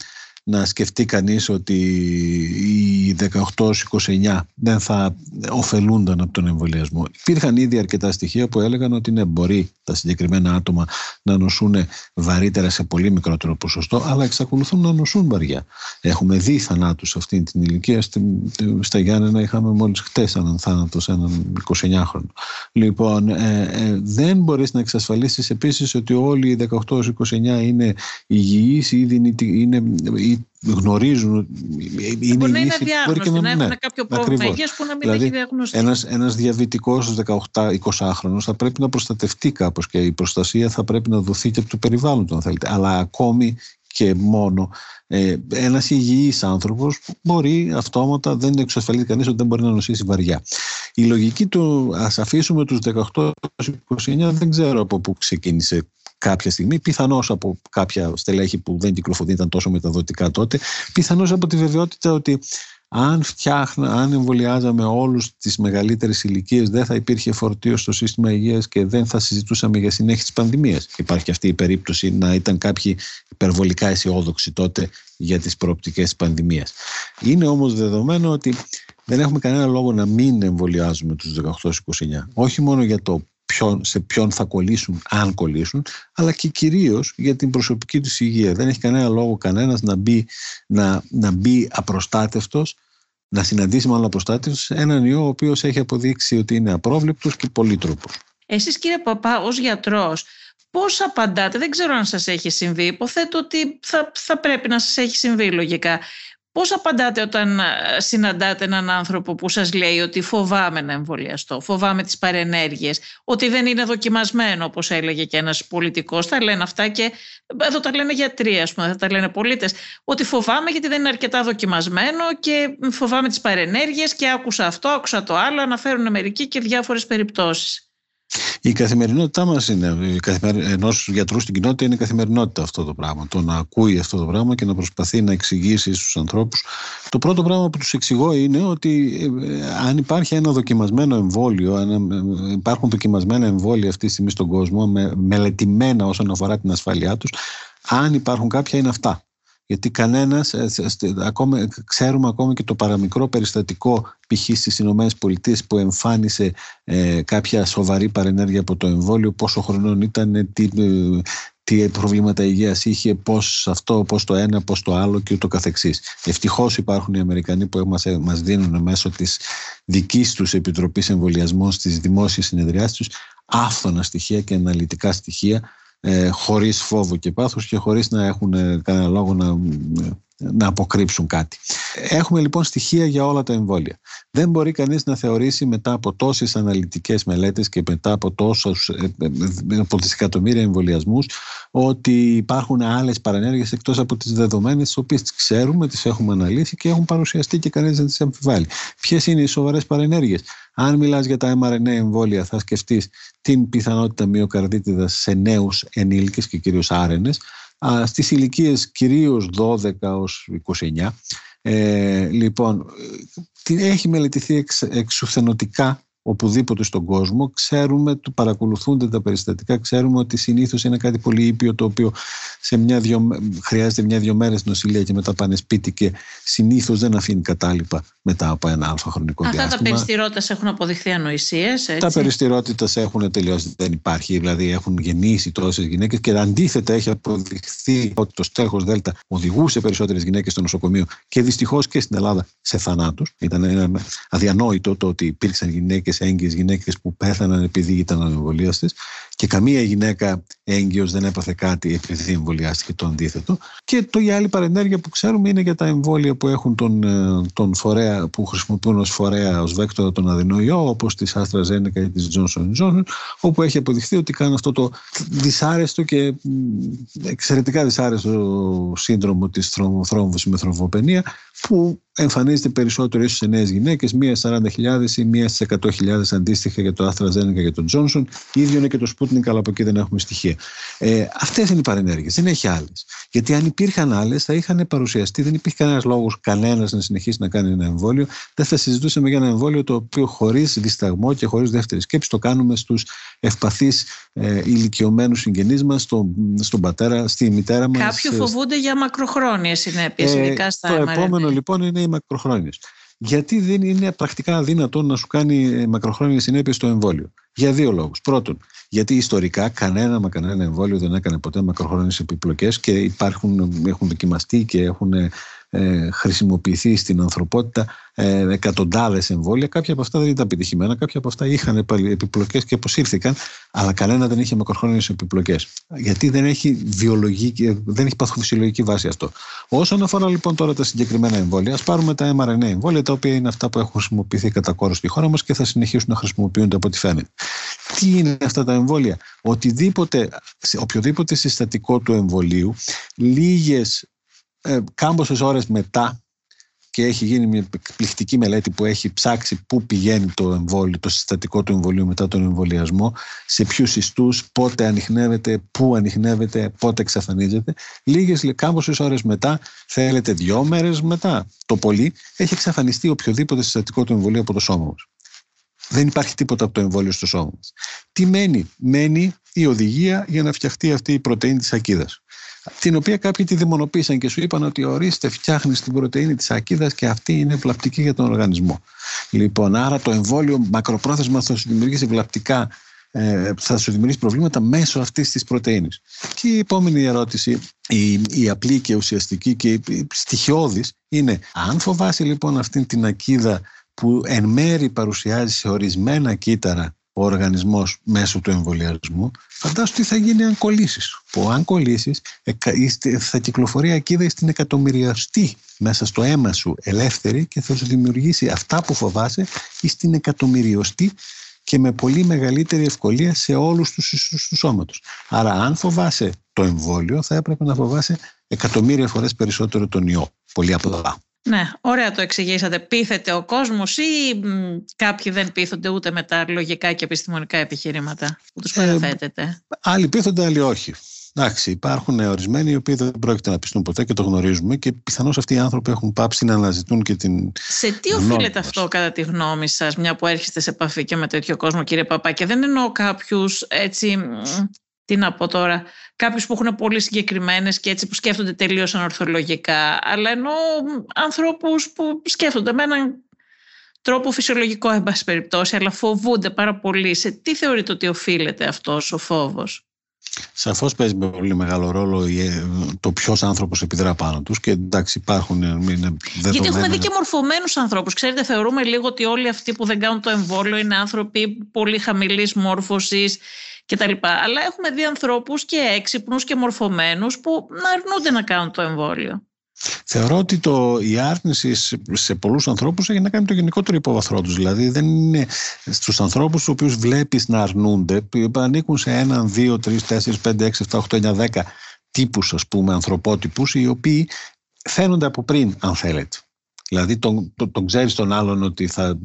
να σκεφτεί κανείς ότι οι 18-29 δεν θα ωφελούνταν από τον εμβολιασμό. Υπήρχαν ήδη αρκετά στοιχεία που έλεγαν ότι ναι, μπορεί τα συγκεκριμένα άτομα να νοσούν βαρύτερα σε πολύ μικρότερο ποσοστό, αλλά εξακολουθούν να νοσούν βαριά. Έχουμε δει θανάτους σε αυτή την ηλικία. Στα Γιάννενα είχαμε μόλις χτες έναν θάνατο σε έναν 29χρονο. Λοιπόν, ε, ε, δεν μπορείς να εξασφαλίσεις επίσης ότι όλοι οι 18-29 είναι υγιείς ή, είναι, ή ή γνωρίζουν είναι μπορεί να είναι αδιάγνωστοι, να, να έχουν ναι, κάποιο πρόβλημα υγείας που να μην δηλαδή, έχει διαγνωστεί. Ένας, ένας διαβητικός 18-20 χρονος θα πρέπει να προστατευτεί κάπως και η προστασία θα πρέπει να δοθεί και από το περιβάλλον αν θέλετε. Αλλά ακόμη και μόνο ε, ένας υγιής άνθρωπος μπορεί αυτόματα, δεν εξασφαλίζει κανείς ότι δεν μπορεί να νοσήσει βαριά. Η λογική του ας αφήσουμε τους 18-29 δεν ξέρω από πού ξεκίνησε κάποια στιγμή, πιθανώς από κάποια στελέχη που δεν κυκλοφορούν, τόσο μεταδοτικά τότε, πιθανώς από τη βεβαιότητα ότι αν φτιάχνα, αν εμβολιάζαμε όλους τις μεγαλύτερες ηλικίες, δεν θα υπήρχε φορτίο στο σύστημα υγείας και δεν θα συζητούσαμε για συνέχιση της πανδημίας. Υπάρχει και αυτή η περίπτωση να ήταν κάποιοι υπερβολικά αισιόδοξοι τότε για τις προοπτικές της πανδημίας. Είναι όμως δεδομένο ότι δεν έχουμε κανένα λόγο να μην εμβολιάζουμε τους 18-29. Όχι μόνο για το ποιον, σε ποιον θα κολλήσουν, αν κολλήσουν, αλλά και κυρίως για την προσωπική τους υγεία. Δεν έχει κανένα λόγο κανένας να μπει, να, να μπει απροστάτευτος, να συναντήσει μάλλον απροστάτευτος έναν ιό ο οποίος έχει αποδείξει ότι είναι απρόβλεπτο και πολύτροπος. Εσείς κύριε Παπά, ως γιατρός, πώς απαντάτε, δεν ξέρω αν σας έχει συμβεί, υποθέτω ότι θα, θα πρέπει να σας έχει συμβεί λογικά. Πώς απαντάτε όταν ε, συναντάτε έναν άνθρωπο που σας λέει ότι φοβάμαι να εμβολιαστώ, φοβάμαι τις παρενέργειες, ότι δεν είναι δοκιμασμένο όπως έλεγε και ένας πολιτικός. Τα λένε αυτά και εδώ τα λένε γιατροί ας πούμε, τα λένε πολίτες. Ότι φοβάμαι γιατί δεν είναι αρκετά δοκιμασμένο και φοβάμαι τις παρενέργειες και άκουσα αυτό, άκουσα το άλλο, αναφέρουν μερικοί και διάφορες περιπτώσεις. Η καθημερινότητά μας είναι, ενός γιατρού στην κοινότητα είναι η καθημερινότητα αυτό το πράγμα. Το να ακούει αυτό το πράγμα και να προσπαθεί να εξηγήσει στους ανθρώπους. Το πρώτο πράγμα που τους εξηγώ είναι ότι ε, αν υπάρχει ένα δοκιμασμένο εμβόλιο, αν ε, υπάρχουν δοκιμασμένα εμβόλια αυτή τη στιγμή στον κόσμο, με, μελετημένα όσον αφορά την ασφάλειά τους, αν υπάρχουν κάποια είναι αυτά. Γιατί κανένας, ε, ξέρουμε ακόμα και το παραμικρό περιστατικό π.χ. στις ΗΠΑ που εμφάνισε ε, κάποια σοβαρή παρενέργεια από το εμβόλιο, πόσο χρονών ήταν, τι, ε, τι προβλήματα υγείας είχε, πώς αυτό, πώς το ένα, πώς το άλλο και ούτω καθεξής. Ευτυχώς υπάρχουν οι Αμερικανοί που μας, μας δίνουν μέσω της δικής τους Επιτροπής Εμβολιασμών στις δημόσιες συνεδριάσεις τους άφθονα στοιχεία και αναλυτικά στοιχεία ε, χωρίς φόβο και πάθος και χωρίς να έχουν ε, κανένα λόγο να, να αποκρύψουν κάτι. Έχουμε λοιπόν στοιχεία για όλα τα εμβόλια. Δεν μπορεί κανείς να θεωρήσει μετά από τόσες αναλυτικές μελέτες και μετά από τόσους ε, ε, από τις εκατομμύρια εμβολιασμούς ότι υπάρχουν άλλες παρενέργειες εκτός από τις δεδομένες τις οποίες τις ξέρουμε, τις έχουμε αναλύσει και έχουν παρουσιαστεί και κανείς δεν τις αμφιβάλλει. Ποιες είναι οι σοβαρές παρενέργειες; Αν μιλάς για τα mRNA εμβόλια θα σκεφτείς την πιθανότητα μυοκαρδίτιδας σε νέους ενήλικες και κυρίως άρενες στις ηλικίες κυρίως 12 ως 29. Ε, λοιπόν, έχει μελετηθεί εξ, εξουθενωτικά οπουδήποτε στον κόσμο. Ξέρουμε, του παρακολουθούνται τα περιστατικά, ξέρουμε ότι συνήθως είναι κάτι πολύ ήπιο το οποίο σε μια δυο, χρειάζεται μια-δυο μέρες νοσηλεία και μετά πάνε σπίτι και συνήθως δεν αφήνει κατάλοιπα μετά από ένα αλφα χρονικό Αυτά διάστημα. Αυτά τα περιστηρότητα έχουν αποδειχθεί ανοησίες, έτσι. Τα περιστηρότητα έχουν τελειώσει, δεν υπάρχει, δηλαδή έχουν γεννήσει τόσες γυναίκες και αντίθετα έχει αποδειχθεί ότι το στέχος Δέλτα οδηγούσε περισσότερες γυναίκες στο νοσοκομείο και δυστυχώς και στην Ελλάδα σε θανάτους. Ήταν αδιανόητο το ότι υπήρξαν γυναίκες έγκυε γυναίκες που πέθαναν επειδή ήταν ανεμβολίαστε και καμία γυναίκα έγκυος δεν έπαθε κάτι επειδή εμβολιάστηκε το αντίθετο. Και το η άλλη παρενέργεια που ξέρουμε είναι για τα εμβόλια που έχουν τον, ε, τον φορέα, που χρησιμοποιούν ως φορέα, ως βέκτορα τον αδενοϊό, όπως της Άστρα Ζένεκα ή της Johnson Johnson, όπου έχει αποδειχθεί ότι κάνουν αυτό το δυσάρεστο και εξαιρετικά δυσάρεστο σύνδρομο της θρόμβωσης με θρομβοπενία, που εμφανίζεται περισσότερο ίσως σε νέες γυναίκες, μία στις 40.000 ή μία στις 100.000 αντίστοιχα για το AstraZeneca και τον Johnson. ίδιο είναι και το Sputnik, αλλά από εκεί δεν έχουμε στοιχεία. Ε, Αυτές είναι οι παρενέργειες, δεν έχει άλλες. Γιατί αν υπήρχαν άλλες, θα είχαν παρουσιαστεί, δεν υπήρχε κανένας λόγος κανένας να συνεχίσει να κάνει ένα εμβόλιο. Δεν θα συζητούσαμε για ένα εμβόλιο το οποίο χωρίς δισταγμό και χωρίς δεύτερη σκέψη το κάνουμε στους ευπαθείς ε, ηλικιωμένους συγγενείς μας, στο, στον πατέρα, στη μητέρα μας. Κάποιοι φοβούνται για μακροχρόνιες συνέπειες, ε, ειδικά στα Το επόμενο λοιπόν είναι οι μακροχρόνιες. Γιατί δεν είναι πρακτικά αδύνατο να σου κάνει ε, μακροχρόνιες συνέπειες στο εμβόλιο; Για δύο λόγους. Πρώτον, γιατί ιστορικά κανένα μα κανένα εμβόλιο δεν έκανε ποτέ μακροχρόνιες επιπλοκές και υπάρχουν, έχουν δοκιμαστεί και έχουν ε, ε, χρησιμοποιηθεί στην ανθρωπότητα ε, εκατοντάδες εμβόλια. Κάποια από αυτά δεν ήταν επιτυχημένα, κάποια από αυτά είχαν επιπλοκές και αποσύρθηκαν, αλλά κανένα δεν είχε μακροχρόνιες επιπλοκές. Γιατί δεν έχει βιολογική, δεν έχει παθοφυσιολογική βάση αυτό. Όσον αφορά λοιπόν τώρα τα συγκεκριμένα εμβόλια, ας πάρουμε τα mRNA εμβόλια, τα οποία είναι αυτά που έχουν χρησιμοποιηθεί κατά κόρο στη χώρα μας και θα συνεχίσουν να χρησιμοποιούνται από ό,τι φαίνεται. Τι είναι αυτά τα εμβόλια, Οτιδήποτε, οποιοδήποτε συστατικό του εμβολίου, λίγες ε, κάμποσες ώρες μετά και έχει γίνει μια εκπληκτική μελέτη που έχει ψάξει πού πηγαίνει το εμβόλιο, το συστατικό του εμβολίου μετά τον εμβολιασμό, σε ποιους ιστούς, πότε ανοιχνεύεται, πού ανοιχνεύεται, πότε εξαφανίζεται. Λίγες κάμποσες ώρες μετά, θέλετε δύο μέρες μετά, το πολύ, έχει εξαφανιστεί οποιοδήποτε συστατικό του εμβολίου από το σώμα μας. Δεν υπάρχει τίποτα από το εμβόλιο στο σώμα μας. Τι μένει, μένει η οδηγία για να φτιαχτεί αυτή η πρωτενη της ακίδας την οποία κάποιοι τη δαιμονοποίησαν και σου είπαν ότι ορίστε φτιάχνεις την πρωτεΐνη της ακίδας και αυτή είναι βλαπτική για τον οργανισμό. Λοιπόν, άρα το εμβόλιο μακροπρόθεσμα θα σου δημιουργήσει βλαπτικά ε, θα σου δημιουργήσει προβλήματα μέσω αυτής της πρωτενη. Και η επόμενη ερώτηση, η, η απλή και ουσιαστική και η στοιχειώδης, είναι αν φοβάσαι λοιπόν αυτή την ακίδα που εν μέρη παρουσιάζει σε ορισμένα κύτταρα ο οργανισμός μέσω του εμβολιασμού, φαντάσου τι θα γίνει αν κολλήσεις. Που αν κολλήσεις, θα κυκλοφορεί ακίδα στην εκατομμυριαστή μέσα στο αίμα σου ελεύθερη και θα σου δημιουργήσει αυτά που φοβάσαι στην εκατομμυριωστή και με πολύ μεγαλύτερη ευκολία σε όλους τους ιστούς του σώματος. Άρα αν φοβάσαι το εμβόλιο θα έπρεπε να φοβάσαι εκατομμύρια φορές περισσότερο τον ιό. Πολύ απλά. Ναι, ωραία το εξηγήσατε. Πείθεται ο κόσμος ή κάποιοι δεν πείθονται ούτε με τα λογικά και επιστημονικά επιχειρήματα που τους ε, παραθέτεται. Ε, άλλοι πείθονται, άλλοι όχι. Εντάξει, υπάρχουν ορισμένοι οι οποίοι δεν πρόκειται να πιστούν ποτέ και το γνωρίζουμε και πιθανώς αυτοί οι άνθρωποι έχουν πάψει να αναζητούν και την. Σε τι οφείλεται αυτό, κατά τη γνώμη σας, μια που έρχεστε σε επαφή και με τέτοιο κόσμο, κύριε Παπά, και δεν εννοώ κάποιους έτσι. Τι να πω τώρα, κάποιους που έχουν πολύ συγκεκριμένες και έτσι που σκέφτονται τελείως ανορθολογικά, αλλά ενώ ανθρώπους που σκέφτονται με έναν τρόπο φυσιολογικό, εν πάση περιπτώσει, αλλά φοβούνται πάρα πολύ. Σε τι θεωρείτε ότι οφείλεται αυτός ο φόβος. Σαφώς παίζει πολύ μεγάλο ρόλο ε, το ποιος άνθρωπος επιδρά πάνω τους και εντάξει υπάρχουν. Ε, είναι Γιατί έχουμε δει και μορφωμένους ανθρώπους. Ξέρετε, θεωρούμε λίγο ότι όλοι αυτοί που δεν κάνουν το εμβόλιο είναι άνθρωποι πολύ χαμηλής μόρφωσης κτλ. Αλλά έχουμε δει ανθρώπους και έξυπνους και μορφωμένους που να αρνούνται να κάνουν το εμβόλιο. Θεωρώ ότι το, η άρνηση σε πολλούς ανθρώπους έχει να κάνει με το γενικότερο υπόβαθρό τους. Δηλαδή, δεν είναι στους ανθρώπους του οποίους βλέπεις να αρνούνται, που ανήκουν σε έναν, δύο, τρεις, τέσσερις, πέντε, έξι, εφτά, οχτώ, εννιά, δέκα τύπους, ας πούμε, ανθρωπότυπους, οι οποίοι φαίνονται από πριν, αν θέλετε. Δηλαδή, τον, τον, τον ξέρεις τον άλλον ότι θα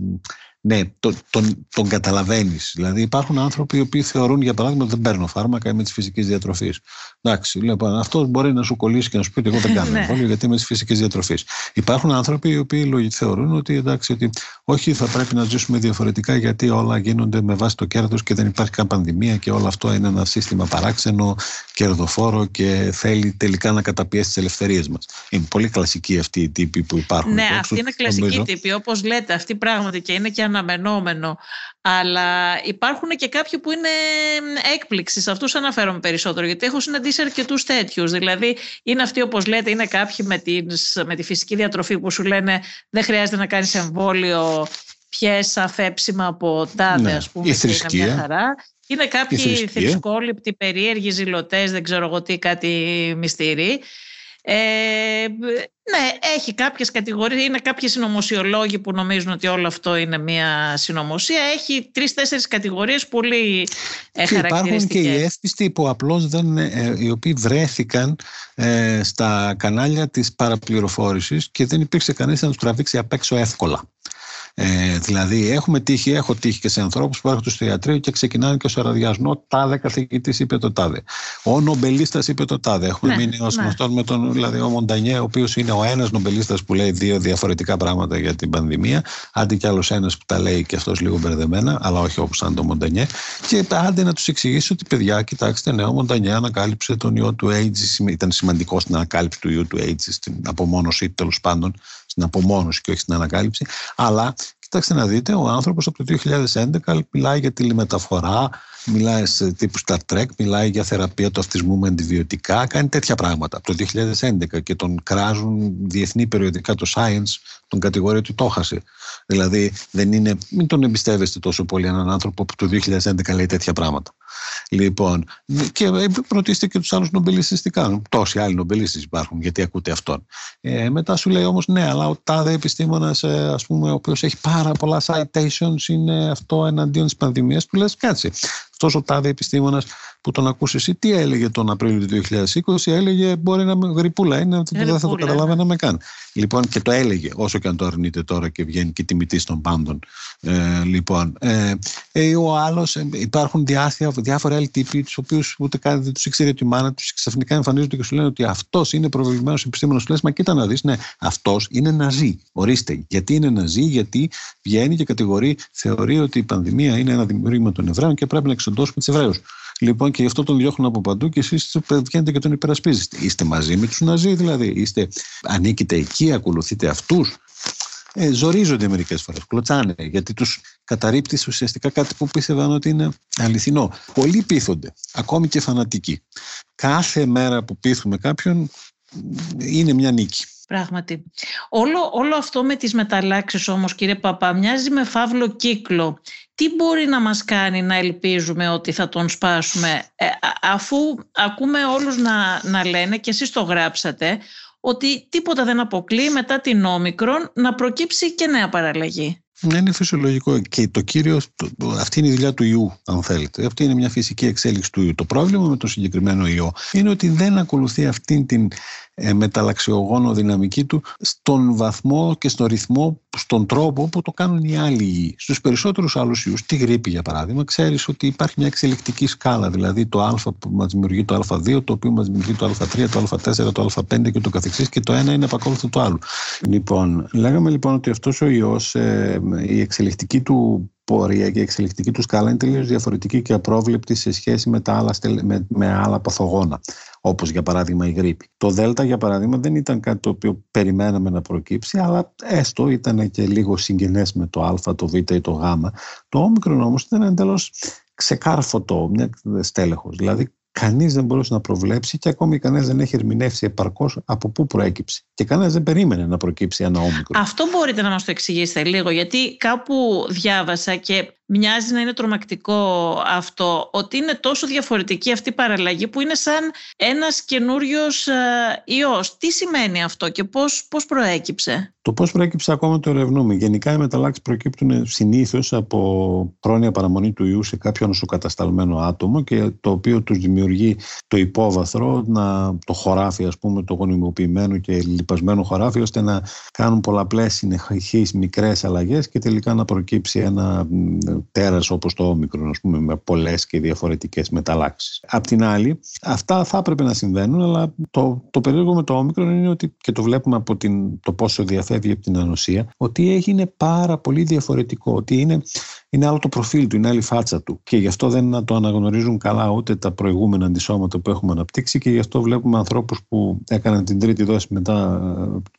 ναι, το, τον, τον καταλαβαίνεις. Δηλαδή, υπάρχουν άνθρωποι οι οποίοι θεωρούν, για παράδειγμα, ότι δεν παίρνω φάρμακα, είμαι της φυσικής διατροφής. Εντάξει, λοιπόν, αυτός μπορεί να σου κολλήσει και να σου πει ότι εγώ δεν κάνω ναι. εμβόλιο γιατί είμαι της φυσικής διατροφής. Υπάρχουν άνθρωποι οι οποίοι θεωρούν ότι, εντάξει, ότι όχι, θα πρέπει να ζήσουμε διαφορετικά γιατί όλα γίνονται με βάση το κέρδος και δεν υπάρχει καν πανδημία και όλο αυτό είναι ένα σύστημα παράξενο, κερδοφόρο και θέλει τελικά να καταπιέσει τις ελευθερίες μας. Είναι πολύ κλασική αυτή η τύπη που υπάρχουν. Ναι, αυτή είναι κλασική τύπη. Όπως λέτε, αυτή πράγματι και είναι και αναμενόμενο. Αλλά υπάρχουν και κάποιοι που είναι έκπληξη. Σε αυτούς αναφέρομαι περισσότερο, γιατί έχω συναντήσει αρκετούς τέτοιους. Δηλαδή, είναι αυτοί, όπως λέτε, είναι κάποιοι με, τις, με τη φυσική διατροφή που σου λένε δεν χρειάζεται να κάνεις εμβόλιο, πιες αφέψιμα από τάδε, ναι. ας πούμε, η και είναι μια χαρά. Είναι κάποιοι θρησκόληπτοι, περίεργοι, ζηλωτές, δεν ξέρω εγώ τι, κάτι μυστήρι. Ε, ναι, έχει κάποιες κατηγορίες, είναι κάποιοι συνωμοσιολόγοι που νομίζουν ότι όλο αυτό είναι μια συνωμοσία. Έχει τρεις-τέσσερις κατηγορίες πολύ ε, και Υπάρχουν και οι εύπιστοι που απλώς δεν, ε, οι οποίοι βρέθηκαν ε, στα κανάλια της παραπληροφόρησης και δεν υπήρξε κανείς να τους τραβήξει απ' έξω εύκολα. Ε, δηλαδή, έχουμε τύχει, έχω τύχει και σε ανθρώπους που έρχονται στο ιατρείο και ξεκινάνε και στο ραδιασμό. Τάδε καθηγητής είπε το τάδε. Ο νομπελίστας είπε το τάδε. Έχουμε ναι, μείνει ως ναι. γνωστόν με τον δηλαδή, ο Μοντανιέ, ο οποίος είναι ο ένας νομπελίστας που λέει δύο διαφορετικά πράγματα για την πανδημία. Άντε κι άλλος ένας που τα λέει και αυτός λίγο μπερδεμένα, αλλά όχι όπως σαν το Μοντανιέ. Και άντε να τους εξηγήσει ότι παιδιά, κοιτάξτε, ναι, ο Μοντανιέ ανακάλυψε τον ιό του AIDS. Ήταν σημαντικό στην ανακάλυψη του ιού του AIDS, στην απομόνωση τέλος πάντων στην απομόνωση και όχι στην ανακάλυψη. Αλλά κοιτάξτε να δείτε, ο άνθρωπος από το 2011 μιλάει για τηλεμεταφορά μιλάει σε τύπου Star Trek, μιλάει για θεραπεία του αυτισμού με αντιβιωτικά, κάνει τέτοια πράγματα. Από το 2011 και τον κράζουν διεθνή περιοδικά το Science, τον κατηγορεί ότι το έχασε. Δηλαδή, δεν είναι, μην τον εμπιστεύεστε τόσο πολύ έναν άνθρωπο που το 2011 λέει τέτοια πράγματα. Λοιπόν, και ρωτήστε και τους άλλους νομπελίστες τι κάνουν. Τόσοι άλλοι νομπελίστες υπάρχουν, γιατί ακούτε αυτόν. Ε, μετά σου λέει όμως, ναι, αλλά ο τάδε επιστήμονας, ε, ας πούμε, ο οποίος έχει πάρα πολλά citations, είναι αυτό εναντίον της πανδημίας, που λες, κάτσε. Αυτός ο τάδε επιστήμονας που τον ακούσει εσύ, τι έλεγε τον Απρίλιο του 2020, έλεγε μπορεί να με γρυπούλα είναι, ότι δεν θα το ναι. καταλάβαιναμε καν. Λοιπόν, και το έλεγε, όσο και αν το αρνείται τώρα και βγαίνει και τιμητή των πάντων. Ε, λοιπόν, ε, ε, ο άλλος, ε, υπάρχουν διάφορα, διάφορα άλλοι τύποι, τους οποίους ούτε καν δεν τους ήξερε τη μάνα τους, ξαφνικά εμφανίζονται και σου λένε ότι αυτός είναι προβλημένο επιστήμονας. Του λες, μα κοίτα να δεις, ναι, αυτός είναι ναζί. Ορίστε. Γιατί είναι ναζί, γιατί βγαίνει και κατηγορεί, θεωρεί ότι η πανδημία είναι ένα δημιούργημα των Εβραίων και πρέπει να εξοντώσουμε τους Εβραίους. Λοιπόν, και γι' αυτό τον διώχνουν από παντού και εσείς βγαίνετε και τον υπερασπίζεστε. Είστε μαζί με τους Ναζί, δηλαδή. Είστε, ανήκετε εκεί, ακολουθείτε αυτούς. Ε, ζορίζονται μερικές φορές, κλωτσάνε, γιατί τους καταρρύπτει ουσιαστικά κάτι που πίστευαν ότι είναι αληθινό. Πολλοί πείθονται, ακόμη και φανατικοί. Κάθε μέρα που πείθουμε κάποιον είναι μια νίκη. Πράγματι. Όλο, όλο αυτό με τις μεταλλάξεις όμως κύριε Παπά μοιάζει με φαύλο κύκλο. Τι μπορεί να μας κάνει να ελπίζουμε ότι θα τον σπάσουμε; Ε, αφού ακούμε όλους να, να λένε και εσείς το γράψατε ότι τίποτα δεν αποκλεί μετά την όμικρον να προκύψει και νέα παραλλαγή. Ναι, είναι φυσιολογικό. Και το κύριο, αυτή είναι η δουλειά του ιού, αν θέλετε. Αυτή είναι μια φυσική εξέλιξη του ιού. Το πρόβλημα με το συγκεκριμένο ιό είναι ότι δεν ακολουθεί αυτήν την ε, μεταλλαξιογόνο δυναμική του στον βαθμό και στον ρυθμό, στον τρόπο που το κάνουν οι άλλοι ιοί. Στους περισσότερους άλλους ιούς, τη γρήπη για παράδειγμα, ξέρεις ότι υπάρχει μια εξελικτική σκάλα, δηλαδή το α που μας δημιουργεί το α2, το οποίο μας δημιουργεί το α3, το α4, το α5 και το καθεξής και το ένα είναι επακόλουθο του άλλου. Λοιπόν, λέγαμε λοιπόν ότι αυτός ο ιός, ε, η εξελικτική του πορεία και η εξελικτική του σκάλα είναι τελείως διαφορετική και απρόβλεπτη σε σχέση με, τα άλλα, με, με άλλα παθογόνα, όπως για παράδειγμα η γρήπη. Το Δέλτα, για παράδειγμα, δεν ήταν κάτι το οποίο περιμέναμε να προκύψει, αλλά έστω ήταν και λίγο συγγενές με το Α, το Β ή το Γ. Το Όμικρον όμως ήταν εντελώς ξεκάρφωτο, μια στέλεχος. Δηλαδή κανείς δεν μπορούσε να προβλέψει και ακόμη κανένας δεν έχει ερμηνεύσει επαρκώς από πού προέκυψε. Και κανένας δεν περίμενε να προκύψει ένα όμικρο. Αυτό μπορείτε να μας το εξηγήσετε λίγο, γιατί κάπου διάβασα και μοιάζει να είναι τρομακτικό αυτό, ότι είναι τόσο διαφορετική αυτή η παραλλαγή που είναι σαν ένας καινούριος ε, ιός. Τι σημαίνει αυτό και πώς, πώς προέκυψε; Το πώς προέκυψε ακόμα το ερευνούμε. Γενικά οι μεταλλάξεις προκύπτουν συνήθως από πρόνοια παραμονή του ιού σε κάποιο νοσοκατασταλμένο άτομο και το οποίο τους δημιουργεί το υπόβαθρο, να, το χωράφι ας πούμε, το γονιμοποιημένο και λιπασμένο χωράφι, ώστε να κάνουν πολλαπλές συνεχείς μικρές αλλαγές και τελικά να προκύψει ένα τέρας όπως το όμικρον, ας πούμε, με πολλές και διαφορετικές μεταλλάξεις. Απ' την άλλη, αυτά θα έπρεπε να συμβαίνουν, αλλά το, το περίεργο με το όμικρον είναι ότι, και το βλέπουμε από την, το πόσο διαφεύγει από την ανοσία, ότι έγινε πάρα πολύ διαφορετικό, ότι είναι είναι άλλο το προφίλ του, είναι άλλη φάτσα του. Και γι' αυτό δεν το αναγνωρίζουν καλά ούτε τα προηγούμενα αντισώματα που έχουμε αναπτύξει και γι' αυτό βλέπουμε ανθρώπους που έκαναν την τρίτη δόση μετά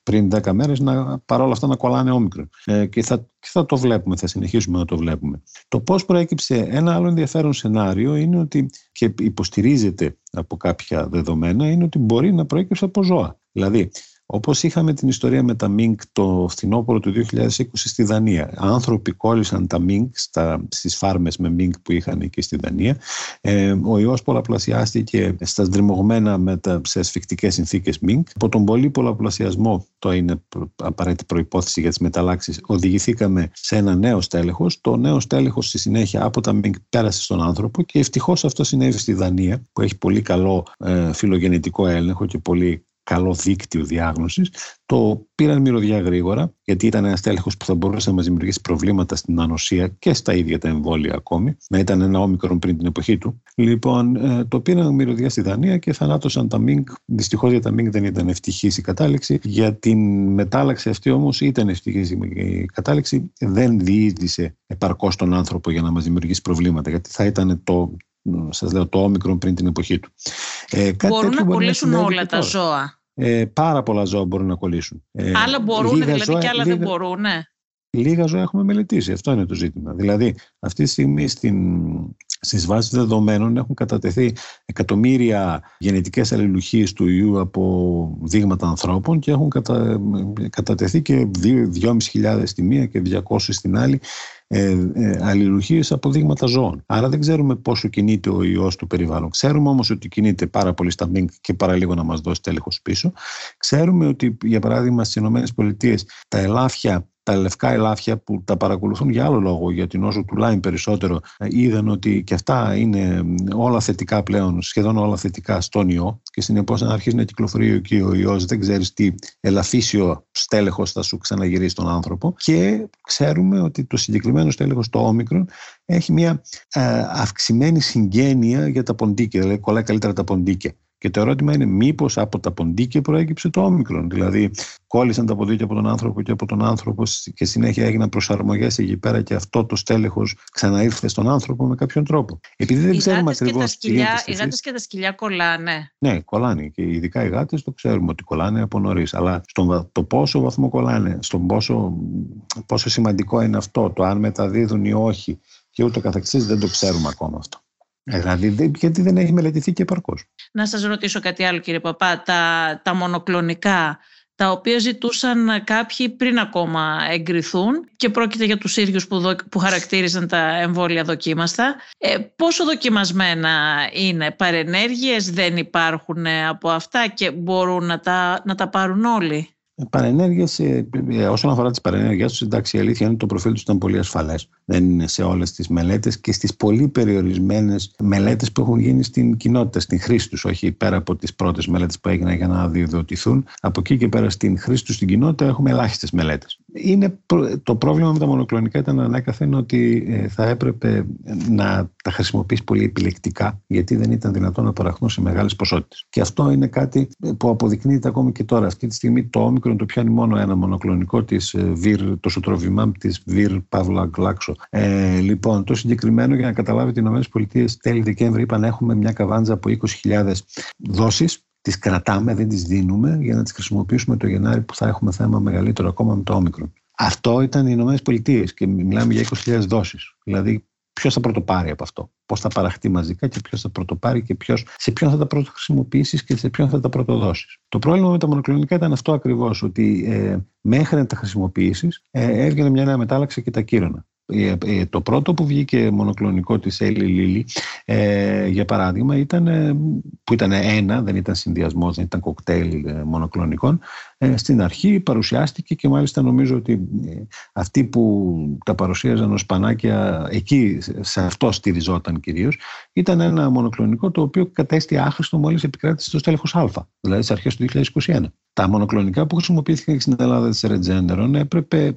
πριν 10 μέρες να παρόλα αυτά να κολλάνε όμικρο. Ε, και, θα, και θα το βλέπουμε, θα συνεχίσουμε να το βλέπουμε. Το πώς προέκυψε ένα άλλο ενδιαφέρον σενάριο είναι ότι και υποστηρίζεται από κάποια δεδομένα είναι ότι μπορεί να προέκυψε από ζώα. Δηλαδή, όπως είχαμε την ιστορία με τα Μίνκ το φθινόπωρο του 2020 στη Δανία. Άνθρωποι κόλλησαν τα Μίνκ στα, στις φάρμες με Μίνκ που είχαν εκεί στη Δανία. Ε, ο ιός πολλαπλασιάστηκε στα στριμωγμένα με τα, σε ασφικτικές συνθήκες Μίνκ. Από τον πολύ πολλαπλασιασμό, το είναι απαραίτητη προϋπόθεση για τις μεταλλάξεις, οδηγηθήκαμε σε ένα νέο στέλεχος. Το νέο στέλεχος στη συνέχεια από τα Μίνκ πέρασε στον άνθρωπο και ευτυχώς αυτό συνέβη στη Δανία που έχει πολύ καλό ε, φιλογενετικό έλεγχο και πολύ καλό δίκτυο διάγνωσης, το πήραν μυρωδιά γρήγορα, γιατί ήταν ένας τέλεχος που θα μπορούσε να μας δημιουργήσει προβλήματα στην ανοσία και στα ίδια τα εμβόλια ακόμη, να ήταν ένα όμικρον πριν την εποχή του. Λοιπόν, ε, το πήραν μυρωδιά στη Δανία και θανάτωσαν τα Μίνκ. Δυστυχώς για τα Μίνκ δεν ήταν ευτυχής η κατάληξη. Για την μετάλλαξη αυτή όμως ήταν ευτυχής η κατάληξη. Δεν διείσδησε επαρκώς τον άνθρωπο για να μας δημιουργήσει προβλήματα, γιατί θα ήταν το, σας λέω το όμικρον πριν την εποχή του. Ε, μπορούν να κολλήσουν όλα τα ζώα. Ε, πάρα πολλά ζώα μπορούν να κολλήσουν. Ε, άλλα μπορούν, δηλαδή ζώα, και άλλα λίγα, δεν μπορούν. Ναι. Λίγα ζώα έχουμε μελετήσει. Αυτό είναι το ζήτημα. Δηλαδή, αυτή τη στιγμή στην, Στις βάσεις δεδομένων έχουν κατατεθεί εκατομμύρια γενετικές αλληλουχίες του ιού από δείγματα ανθρώπων και έχουν κατα... κατατεθεί και 2.500 στη μία και 200 στην άλλη ε, ε, αλληλουχίες από δείγματα ζώων. Άρα δεν ξέρουμε πόσο κινείται ο ιός του περιβάλλον. Ξέρουμε όμως ότι κινείται πάρα πολύ στα μπινκ και παραλίγο να μας δώσει τέλεχος πίσω. Ξέρουμε ότι για παράδειγμα στις ΗΠΑ τα ελάφια τα λευκά ελάφια που τα παρακολουθούν για άλλο λόγο, γιατί όσο του Λάιν περισσότερο, ε, είδαν ότι και αυτά είναι όλα θετικά πλέον, σχεδόν όλα θετικά στον ιό και συνεπώς αν αρχίσει να κυκλοφορεί και ο ιός δεν ξέρεις τι ελαφίσιο στέλεχος θα σου ξαναγυρίσει στον άνθρωπο και ξέρουμε ότι το συγκεκριμένο στέλεχος, το όμικρον, έχει μια ε, αυξημένη συγγένεια για τα ποντίκια, δηλαδή κολλάει καλύτερα τα ποντίκια. Και το ερώτημα είναι μήπως από τα ποντίκια προέκυψε το όμικρον. Δηλαδή, κόλλησαν τα ποντίκια από τον άνθρωπο και από τον άνθρωπο και συνέχεια έγιναν προσαρμογές εκεί πέρα και αυτό το στέλεχος ξαναήρθε στον άνθρωπο με κάποιον τρόπο. Επειδή δεν οι ξέρουμε ακριβώς. Οι γάτες και τα σκυλιά κολλάνε. Ναι, κολλάνε. Και ειδικά οι γάτες το ξέρουμε ότι κολλάνε από νωρίς. Αλλά στον το πόσο βαθμό κολλάνε, στον πόσο, πόσο σημαντικό είναι αυτό, το αν μεταδίδουν ή όχι και ούτω καθεξής δεν το ξέρουμε ακόμα αυτό. Ε, δηλαδή, γιατί δεν έχει μελετηθεί και επαρκώς. Να σας ρωτήσω κάτι άλλο κύριε Παπά. Τα, τα μονοκλονικά τα οποία ζητούσαν κάποιοι πριν ακόμα εγκριθούν και πρόκειται για τους ίδιους που, που χαρακτήριζαν τα εμβόλια δοκίμαστα. Ε, πόσο δοκιμασμένα είναι, παρενέργειες δεν υπάρχουν από αυτά και μπορούν να τα, να τα πάρουν όλοι; Παρενέργειε, ε, ε, όσον αφορά τις παρενέργειές τους, εντάξει, η αλήθεια είναι ότι το προφίλ τους ήταν πολύ ασφαλές. Δεν είναι σε όλες τις μελέτες και στις πολύ περιορισμένες μελέτες που έχουν γίνει στην κοινότητα, στην χρήση τους, όχι πέρα από τις πρώτες μελέτες που έγιναν για να αδειοδοτηθούν. Από εκεί και πέρα στην χρήση τους στην κοινότητα έχουμε ελάχιστες μελέτες. Το πρόβλημα με τα μονοκλονικά ήταν ανέκαθεν ότι ε, θα έπρεπε να τα χρησιμοποιήσει πολύ επιλεκτικά, γιατί δεν ήταν δυνατόν να παραχθούν σε μεγάλες ποσότητες. Και αυτό είναι κάτι που αποδεικνύεται ακόμη και τώρα. Αυτή τη στιγμή το όμικρον το πιάνει μόνο ένα μονοκλονικό της ε, ΒΙΡ, το σωτροβιμάμ της ΒΙΡ Παύλα Γκλάξο. Ε, λοιπόν, το συγκεκριμένο για να καταλάβετε, οι ΗΠΑ τέλη Δεκέμβρη είπαν έχουμε μια καβάντζα από 20.000 δόσεις τις κρατάμε, δεν τις δίνουμε για να τις χρησιμοποιήσουμε το Γενάρη που θα έχουμε θέμα μεγαλύτερο ακόμα με το όμικρον. Αυτό ήταν οι Ηνωμένες Πολιτείες και μιλάμε για 20.000 δόσεις. Δηλαδή ποιος θα πρωτοπάρει από αυτό, πώς θα παραχθεί μαζικά και ποιος θα πρωτοπάρει και ποιος, σε ποιον θα τα πρωτοχρησιμοποιήσεις και σε ποιον θα τα πρωτοδώσεις. Το πρόβλημα με τα μονοκλονικά ήταν αυτό ακριβώς, ότι ε, μέχρι να τα χρησιμοποιήσεις ε, έβγαινε μια νέα μετάλλαξη και τα κύρωνα. Ε, ε, το πρώτο που βγήκε μονοκλονικό της Έλλη Λίλη ε, για παράδειγμα ήταν, που ήταν ένα, δεν ήταν συνδυασμός, δεν ήταν κοκτέιλ μονοκλονικών στην αρχή παρουσιάστηκε και μάλιστα νομίζω ότι αυτοί που τα παρουσίαζαν ως πανάκια εκεί σε αυτό στηριζόταν κυρίως ήταν ένα μονοκλονικό το οποίο κατέστη άχρηστο μόλις επικράτησε στο στέλεχος Α δηλαδή στις αρχές του 2021 τα μονοκλονικά που χρησιμοποιήθηκαν στην Ελλάδα της Ρετζέντερον έπρεπε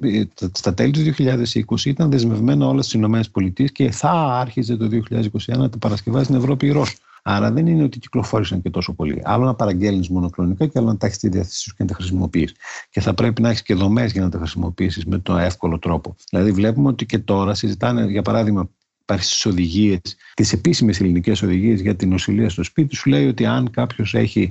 στα τέλη του 2020 ήταν δεσμευμένα όλα στι ΗΠΑ και θα άρχιζε το 2021 να τα παρασκευάζει στην Ευρώπη η Ρώσ. Άρα δεν είναι ότι κυκλοφόρησαν και τόσο πολύ. Άλλο να παραγγέλνεις μονοκλονικά και άλλο να τα έχεις στη διάθεσή σου και να τα χρησιμοποιείς. Και θα πρέπει να έχεις και δομές για να τα χρησιμοποιήσεις με τον εύκολο τρόπο. Δηλαδή, βλέπουμε ότι και τώρα συζητάνε, για παράδειγμα, υπάρχει στις οδηγίες, τις επίσημες ελληνικές οδηγίες για την νοσηλεία στο σπίτι, σου λέει ότι αν κάποιος έχει ε,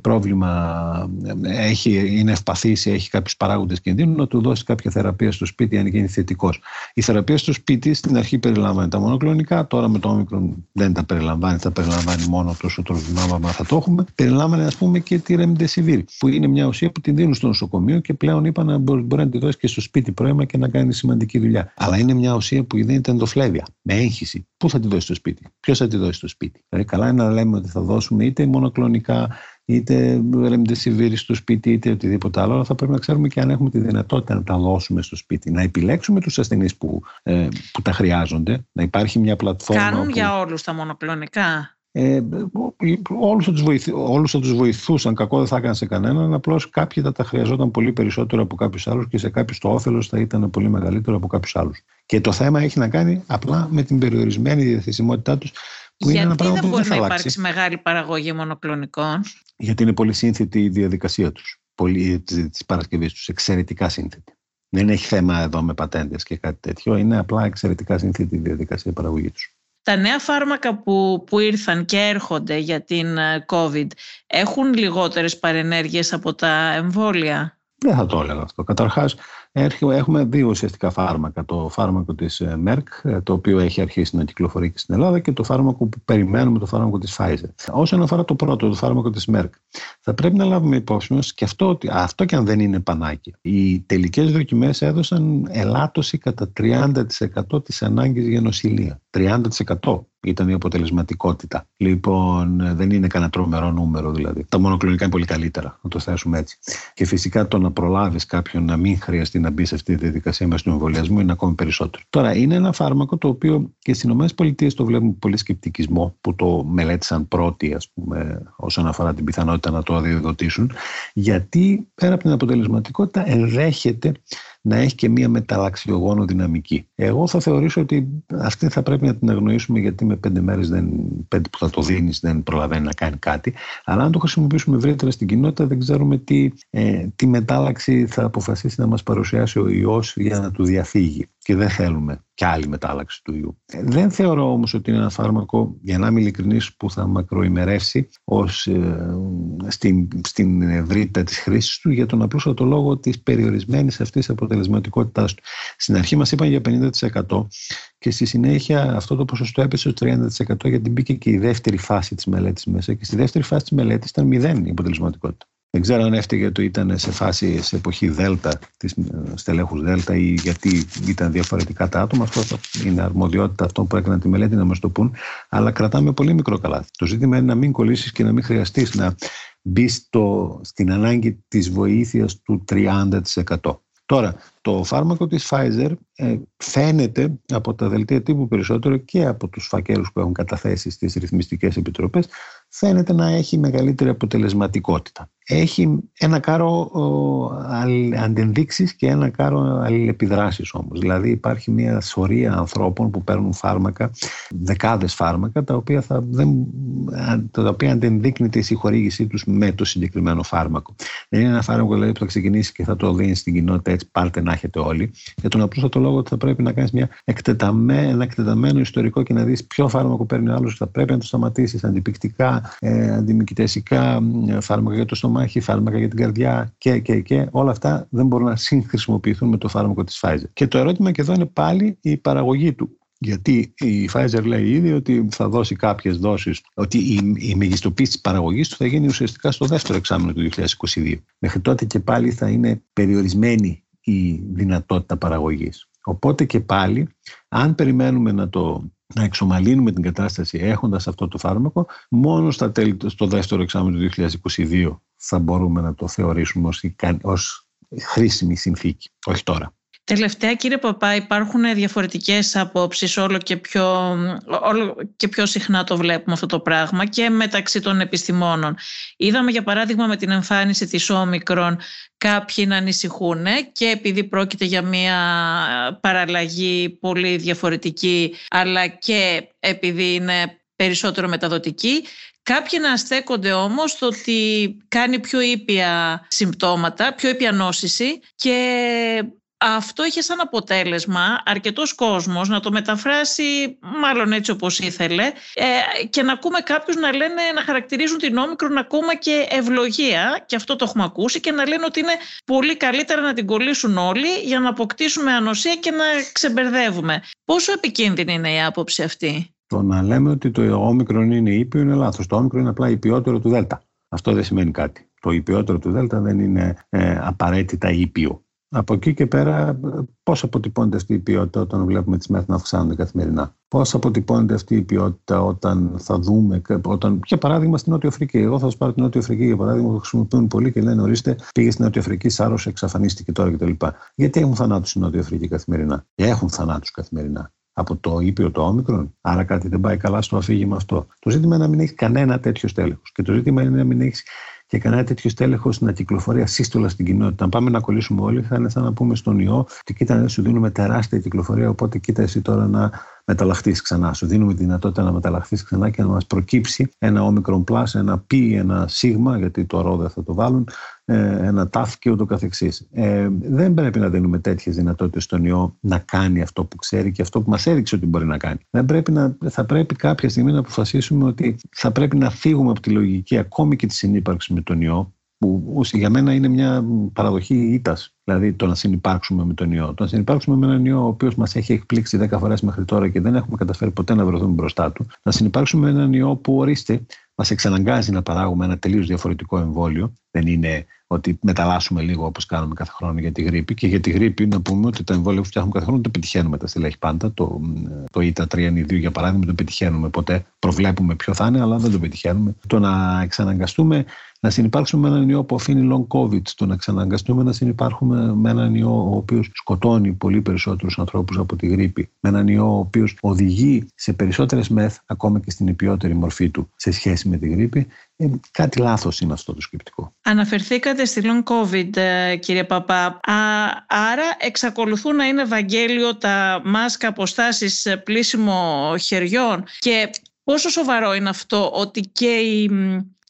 πρόβλημα έχει, είναι ευπαθής ή έχει κάποιους παράγοντες κινδύνου να του δώσει κάποια θεραπεία στο σπίτι αν γίνει θετικός. Η θεραπεία στο σπίτι στην αρχή περιλαμβάνει τα μονοκλονικά, τώρα με το όμικρον δεν τα περιλαμβάνει, θα περιλαμβάνει μόνο το σωτροβιμάμα θα το έχουμε. Περιλάμβανε ας πούμε και τη Remdesivir που είναι μια ουσία που την δίνουν στο νοσοκομείο και πλέον είπαν να μπορεί, μπορεί να τη δώσει και στο σπίτι πρόημα και να κάνει σημαντική δουλειά. Αλλά είναι μια ουσία που δίνεται ενδοφλέβεια, με έγχυση. Πού θα τη δώσει στο σπίτι, ποιος θα τη δώσει στο σπίτι. Δηλαδή καλά είναι να λέμε ότι θα δώσουμε είτε μονοκλονικά είτε ρεμντεσιβίρι στο σπίτι, είτε οτιδήποτε άλλο, αλλά θα πρέπει να ξέρουμε και αν έχουμε τη δυνατότητα να τα δώσουμε στο σπίτι. Να επιλέξουμε τους ασθενείς που, ε, που τα χρειάζονται, να υπάρχει μια πλατφόρμα. Κάνουν για όλους τα μονοκλονικά. Ε, όλους, θα τους όλους θα τους βοηθούσαν, κακό δεν θα έκανε σε κανέναν, απλώς κάποιοι θα τα χρειαζόταν πολύ περισσότερο από κάποιους άλλους και σε κάποιους το όφελος θα ήταν πολύ μεγαλύτερο από κάποιους άλλους. Και το θέμα έχει να κάνει απλά με την περιορισμένη διαθεσιμότητά τους που Γιατί είναι ένα πράγμα δεν που μπορεί να υπάρξει μεγάλη παραγωγή μονοκλονικών. Γιατί είναι πολύ σύνθετη η διαδικασία τους, πολύ, της Παρασκευής τους, εξαιρετικά σύνθετη. Δεν έχει θέμα εδώ με πατέντες και κάτι τέτοιο, είναι απλά εξαιρετικά σύνθετη η διαδικασία παραγωγής τους. Τα νέα φάρμακα που, που ήρθαν και έρχονται για την ε, COVID έχουν λιγότερες παρενέργειες από τα εμβόλια; Δεν θα το έλεγα αυτό. Καταρχάς, Έχουμε δύο ουσιαστικά φάρμακα. Το φάρμακο της ε, Merck, το οποίο έχει αρχίσει να κυκλοφορεί και στην Ελλάδα και το φάρμακο που περιμένουμε, το φάρμακο της Pfizer. Όσον αφορά το πρώτο, το φάρμακο της Merck, θα πρέπει να λάβουμε υπόψη μας και αυτό, ότι αυτό και αν δεν είναι πανάκι. Οι τελικές δοκιμές έδωσαν ελάττωση κατά 30% της ανάγκης για νοσηλεία. 30% ήταν η αποτελεσματικότητα. Λοιπόν, δεν είναι κανένα τρομερό νούμερο δηλαδή. Τα μονοκλονικά είναι πολύ καλύτερα, να το θέσουμε έτσι. Και φυσικά το να προλάβεις κάποιον να μην χρειαστεί να μπει σε αυτή τη διαδικασία με του εμβολιασμού είναι ακόμη περισσότερο. Τώρα, είναι ένα φάρμακο το οποίο και στις ΗΠΑ το βλέπουμε πολύ σκεπτικισμό, που το μελέτησαν πρώτοι, ας πούμε, όσον αφορά την πιθανότητα να το αδειοδοτήσουν, γιατί πέρα από την αποτελεσματικότητα ενδέχεται να έχει και μία μεταλλαξιογόνο δυναμική. Εγώ θα θεωρήσω ότι αυτή θα πρέπει να την αγνοήσουμε γιατί με πέντε μέρες, πέντε που θα το δίνεις, δεν προλαβαίνει να κάνει κάτι. Αλλά αν το χρησιμοποιήσουμε ευρύτερα στην κοινότητα, δεν ξέρουμε τι, ε, τι μετάλλαξη θα αποφασίσει να μας παρουσιάσει ο ιός για να του διαφύγει και δεν θέλουμε κι άλλη μετάλλαξη του ιού. Ε, δεν θεωρώ όμως ότι είναι ένα φάρμακο, για να είμαι ειλικρινής, που θα μακροημερεύσει ως, ε, στην, στην ευρύτητα της χρήσης του για τον απλούστατο λόγο της περιορισμένης αυτής αποτελεσματικότητάς του. Στην αρχή μας είπαν για 50% και στη συνέχεια αυτό το ποσοστό έπεσε στο 30% γιατί μπήκε και η δεύτερη φάση της μελέτης μέσα και στη δεύτερη φάση της μελέτης ήταν μηδέν η αποτελεσματικότητα. Δεν ξέρω αν έφταιγε το ήταν σε φάση, σε εποχή Δέλτα, της ε, στελέχους Δέλτα ή γιατί ήταν διαφορετικά τα άτομα. Αυτό είναι αρμοδιότητα αυτών που έκαναν τη μελέτη να μας το πούν. Αλλά κρατάμε πολύ μικρό καλάθι. Το ζήτημα είναι να μην κολλήσεις και να μην χρειαστείς να μπει στην ανάγκη της βοήθειας του 30%. Τώρα, το φάρμακο της Pfizer ε, φαίνεται από τα δελτία τύπου περισσότερο και από τους φακέλους που έχουν καταθέσει στις ρυθμιστικές επιτροπές φαίνεται να έχει μεγαλύτερη αποτελεσματικότητα. Έχει ένα κάρο αντενδείξεις και ένα κάρο αλληλεπιδράσεις όμως. Δηλαδή υπάρχει μια σωρία ανθρώπων που παίρνουν φάρμακα, δεκάδες φάρμακα, τα οποία, θα, δεν, τα οποία αντενδείκνεται η συγχορήγησή τους με το συγκεκριμένο φάρμακο. Δεν είναι ένα φάρμακο δηλαδή, που θα ξεκινήσει και θα το δίνει στην κοινότητα έτσι πάρτε να έχετε όλοι. Για τον απλούστατο λόγο ότι θα πρέπει να κάνεις ένα εκτεταμένο ιστορικό και να δεις ποιο φάρμακο παίρνει ο άλλος θα πρέπει να το σταματήσεις. Αντιπικτικά, ε, αντιμικητέσικα, φάρμακα για το στομάχι, φάρμακα για την καρδιά και, και, και. Όλα αυτά δεν μπορούν να συγχρησιμοποιηθούν με το φάρμακο της Pfizer. Και το ερώτημα και εδώ είναι πάλι η παραγωγή του. Γιατί η Pfizer λέει ήδη ότι θα δώσει κάποιες δόσεις, ότι η, η μεγιστοποίηση της παραγωγής του θα γίνει ουσιαστικά στο δεύτερο εξάμεινο του 2022. Μέχρι τότε και πάλι θα είναι περιορισμένη η δυνατότητα παραγωγής. Οπότε και πάλι, αν περιμένουμε να το να εξομαλύνουμε την κατάσταση έχοντας αυτό το φάρμακο, μόνο στα τέλη, στο δεύτερο εξάμεινο του 2022 θα μπορούμε να το θεωρήσουμε ως, ως χρήσιμη συνθήκη, όχι τώρα. Τελευταία κύριε Παπά υπάρχουν διαφορετικές απόψεις όλο και, πιο, όλο και πιο συχνά το βλέπουμε αυτό το πράγμα και μεταξύ των επιστημόνων. Είδαμε για παράδειγμα με την εμφάνιση της όμικρον κάποιοι να ανησυχούν και επειδή πρόκειται για μια παραλλαγή πολύ διαφορετική αλλά και επειδή είναι περισσότερο μεταδοτική Κάποιοι να στέκονται όμως στο ότι κάνει πιο ήπια συμπτώματα, πιο ήπια νόσηση και αυτό είχε σαν αποτέλεσμα αρκετός κόσμος να το μεταφράσει μάλλον έτσι όπως ήθελε ε, και να ακούμε κάποιους να λένε να χαρακτηρίζουν την όμικρον ακόμα και ευλογία και αυτό το έχουμε ακούσει και να λένε ότι είναι πολύ καλύτερα να την κολλήσουν όλοι για να αποκτήσουμε ανοσία και να ξεμπερδεύουμε. Πόσο επικίνδυνη είναι η άποψη αυτή; Το να λέμε ότι το όμικρον είναι ήπιο είναι λάθος. Το όμικρον είναι απλά υπιότερο του Δέλτα. Αυτό δεν σημαίνει κάτι. Το υπιότερο του Δέλτα δεν είναι ε, απαραίτητα ήπιο. Από εκεί και πέρα, πώς αποτυπώνεται αυτή η ποιότητα όταν βλέπουμε τις μέρες να αυξάνονται καθημερινά; Πώς αποτυπώνεται αυτή η ποιότητα όταν θα δούμε, όταν, για παράδειγμα, στην Νότια Αφρική. Εγώ θα σας πάρω την Νότια Αφρική για παράδειγμα, που χρησιμοποιούν πολύ και λένε: Ορίστε, πήγε στην Νότια Αφρική, σάρωσε, εξαφανίστηκε τώρα κτλ. Γιατί έχουν θανάτους στην Νότια Αφρική καθημερινά; Έχουν θανάτους καθημερινά από το ήπιο το όμικρον; Άρα κάτι δεν πάει καλά στο αφήγημα αυτό. Το ζήτημα είναι να μην έχει κανένα τέτοιο στέλεχος. Και το ζήτημα είναι να μην έχεις και κανένα τέτοιο στέλεχος να κυκλοφορεί ασύστολα στην κοινότητα. Αν πάμε να κολλήσουμε όλοι, θα είναι σαν να πούμε στον ιό ότι κοίτα, δεν σου δίνουμε τεράστια κυκλοφορία. Οπότε κοίτα εσύ τώρα να μεταλλαχθείς ξανά. Σου δίνουμε τη δυνατότητα να μεταλλαχθείς ξανά και να μας προκύψει ένα όμικρον plus, ένα π, ένα σίγμα, γιατί το ρο δεν θα το βάλουν, ε, ένα τάφ και ούτω καθεξής. Ε, δεν πρέπει να δίνουμε τέτοιες δυνατότητες στον ιό να κάνει αυτό που ξέρει και αυτό που μας έδειξε ότι μπορεί να κάνει. Δεν πρέπει να, θα πρέπει κάποια στιγμή να αποφασίσουμε ότι θα πρέπει να φύγουμε από τη λογική ακόμη και της συνύπαρξης με τον ιό που για μένα είναι μια παραδοχή ήττα. Δηλαδή το να συνεπάρξουμε με τον ιό. Το να συνεπάρξουμε με έναν ιό ο οποίος μας έχει εκπλήξει 10 φορές μέχρι τώρα και δεν έχουμε καταφέρει ποτέ να βρεθούμε μπροστά του. Να συνεπάρξουμε με έναν ιό που ορίστε μας εξαναγκάζει να παράγουμε ένα τελείως διαφορετικό εμβόλιο. Δεν είναι ότι μεταλλάσσουμε λίγο όπως κάνουμε κάθε χρόνο για τη γρήπη. Και για τη γρήπη να πούμε ότι τα εμβόλια που φτιάχνουμε κάθε χρόνο το πετυχαίνουμε τα στελέχη πάντα. Το, το ΙΤΑ 3 2 για παράδειγμα το πετυχαίνουμε ποτέ. Προβλέπουμε ποιο θα είναι, αλλά δεν το πετυχαίνουμε. Το να εξαναγκαστούμε να συνεπάρξουμε με έναν ιό που αφήνει long COVID, το να ξαναγκαστούμε να συνεπάρχουμε με έναν ιό ο οποίος σκοτώνει πολύ περισσότερους ανθρώπους από τη γρήπη, με έναν ιό ο οποίος οδηγεί σε περισσότερες μεθ, ακόμα και στην υπιότερη μορφή του σε σχέση με τη γρήπη, ε, κάτι λάθος είναι αυτό το σκεπτικό. Αναφερθήκατε στη long COVID, ε, κύριε Παπά. Α, άρα εξακολουθούν να είναι Ευαγγέλιο τα μάσκα αποστάσει πλήσιμο χεριών και πόσο σοβαρό είναι αυτό ότι και οι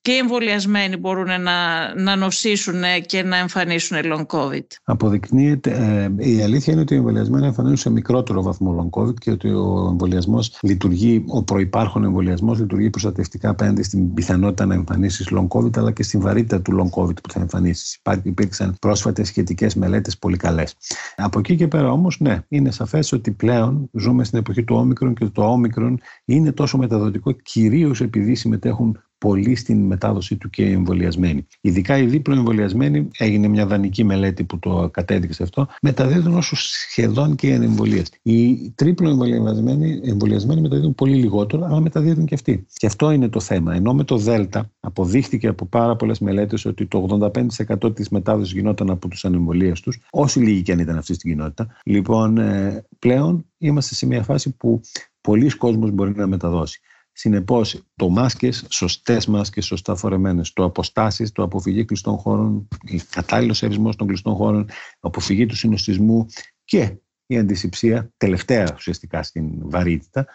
και οι εμβολιασμένοι μπορούν να, να νοσήσουν και να εμφανίσουν long COVID. Αποδεικνύεται, ε, η αλήθεια είναι ότι οι εμβολιασμένοι εμφανίζουν σε μικρότερο βαθμό long COVID και ότι ο εμβολιασμός λειτουργεί, ο προπάρχον εμβολιασμός λειτουργεί προστατευτικά απέναντι στην πιθανότητα να εμφανίσεις long COVID αλλά και στην βαρύτητα του long COVID που θα εμφανίσεις. Υπήρξαν πρόσφατες σχετικές μελέτες πολύ καλές. Από εκεί και πέρα όμως, ναι, είναι σαφές ότι πλέον ζούμε στην εποχή του όμικρον και το όμικρον είναι τόσο μεταδοτικό κυρίως επειδή συμμετέχουν πολύ στην μετάδοσή του και οι εμβολιασμένοι. Ειδικά οι δίπλο εμβολιασμένοι, έγινε μια δανεική μελέτη που το κατέδειξε αυτό, μεταδίδουν όσο σχεδόν και οι ανεμβολίε. Οι τρίπλο εμβολιασμένοι, εμβολιασμένοι μεταδίδουν πολύ λιγότερο, αλλά μεταδίδουν και αυτοί. Και αυτό είναι το θέμα. Ενώ με το ΔΕΛΤΑ αποδείχθηκε από πάρα πολλές μελέτες ότι το 85% της μετάδοσης γινόταν από τους ανεμβολίες τους, όσοι λίγοι και αν ήταν αυτή στην κοινότητα. Λοιπόν, ε, πλέον είμαστε σε μια φάση που πολλοί κόσμος μπορεί να μεταδώσει. Συνεπώς, το μάσκες, σωστές μάσκες, σωστά φορεμένες, το αποστάσεις, το αποφυγή κλειστών χώρων, κατάλληλος ερισμό των κλειστών χώρων, αποφυγή του συνοστισμού και η αντισηψία, τελευταία ουσιαστικά στην βαρύτητα,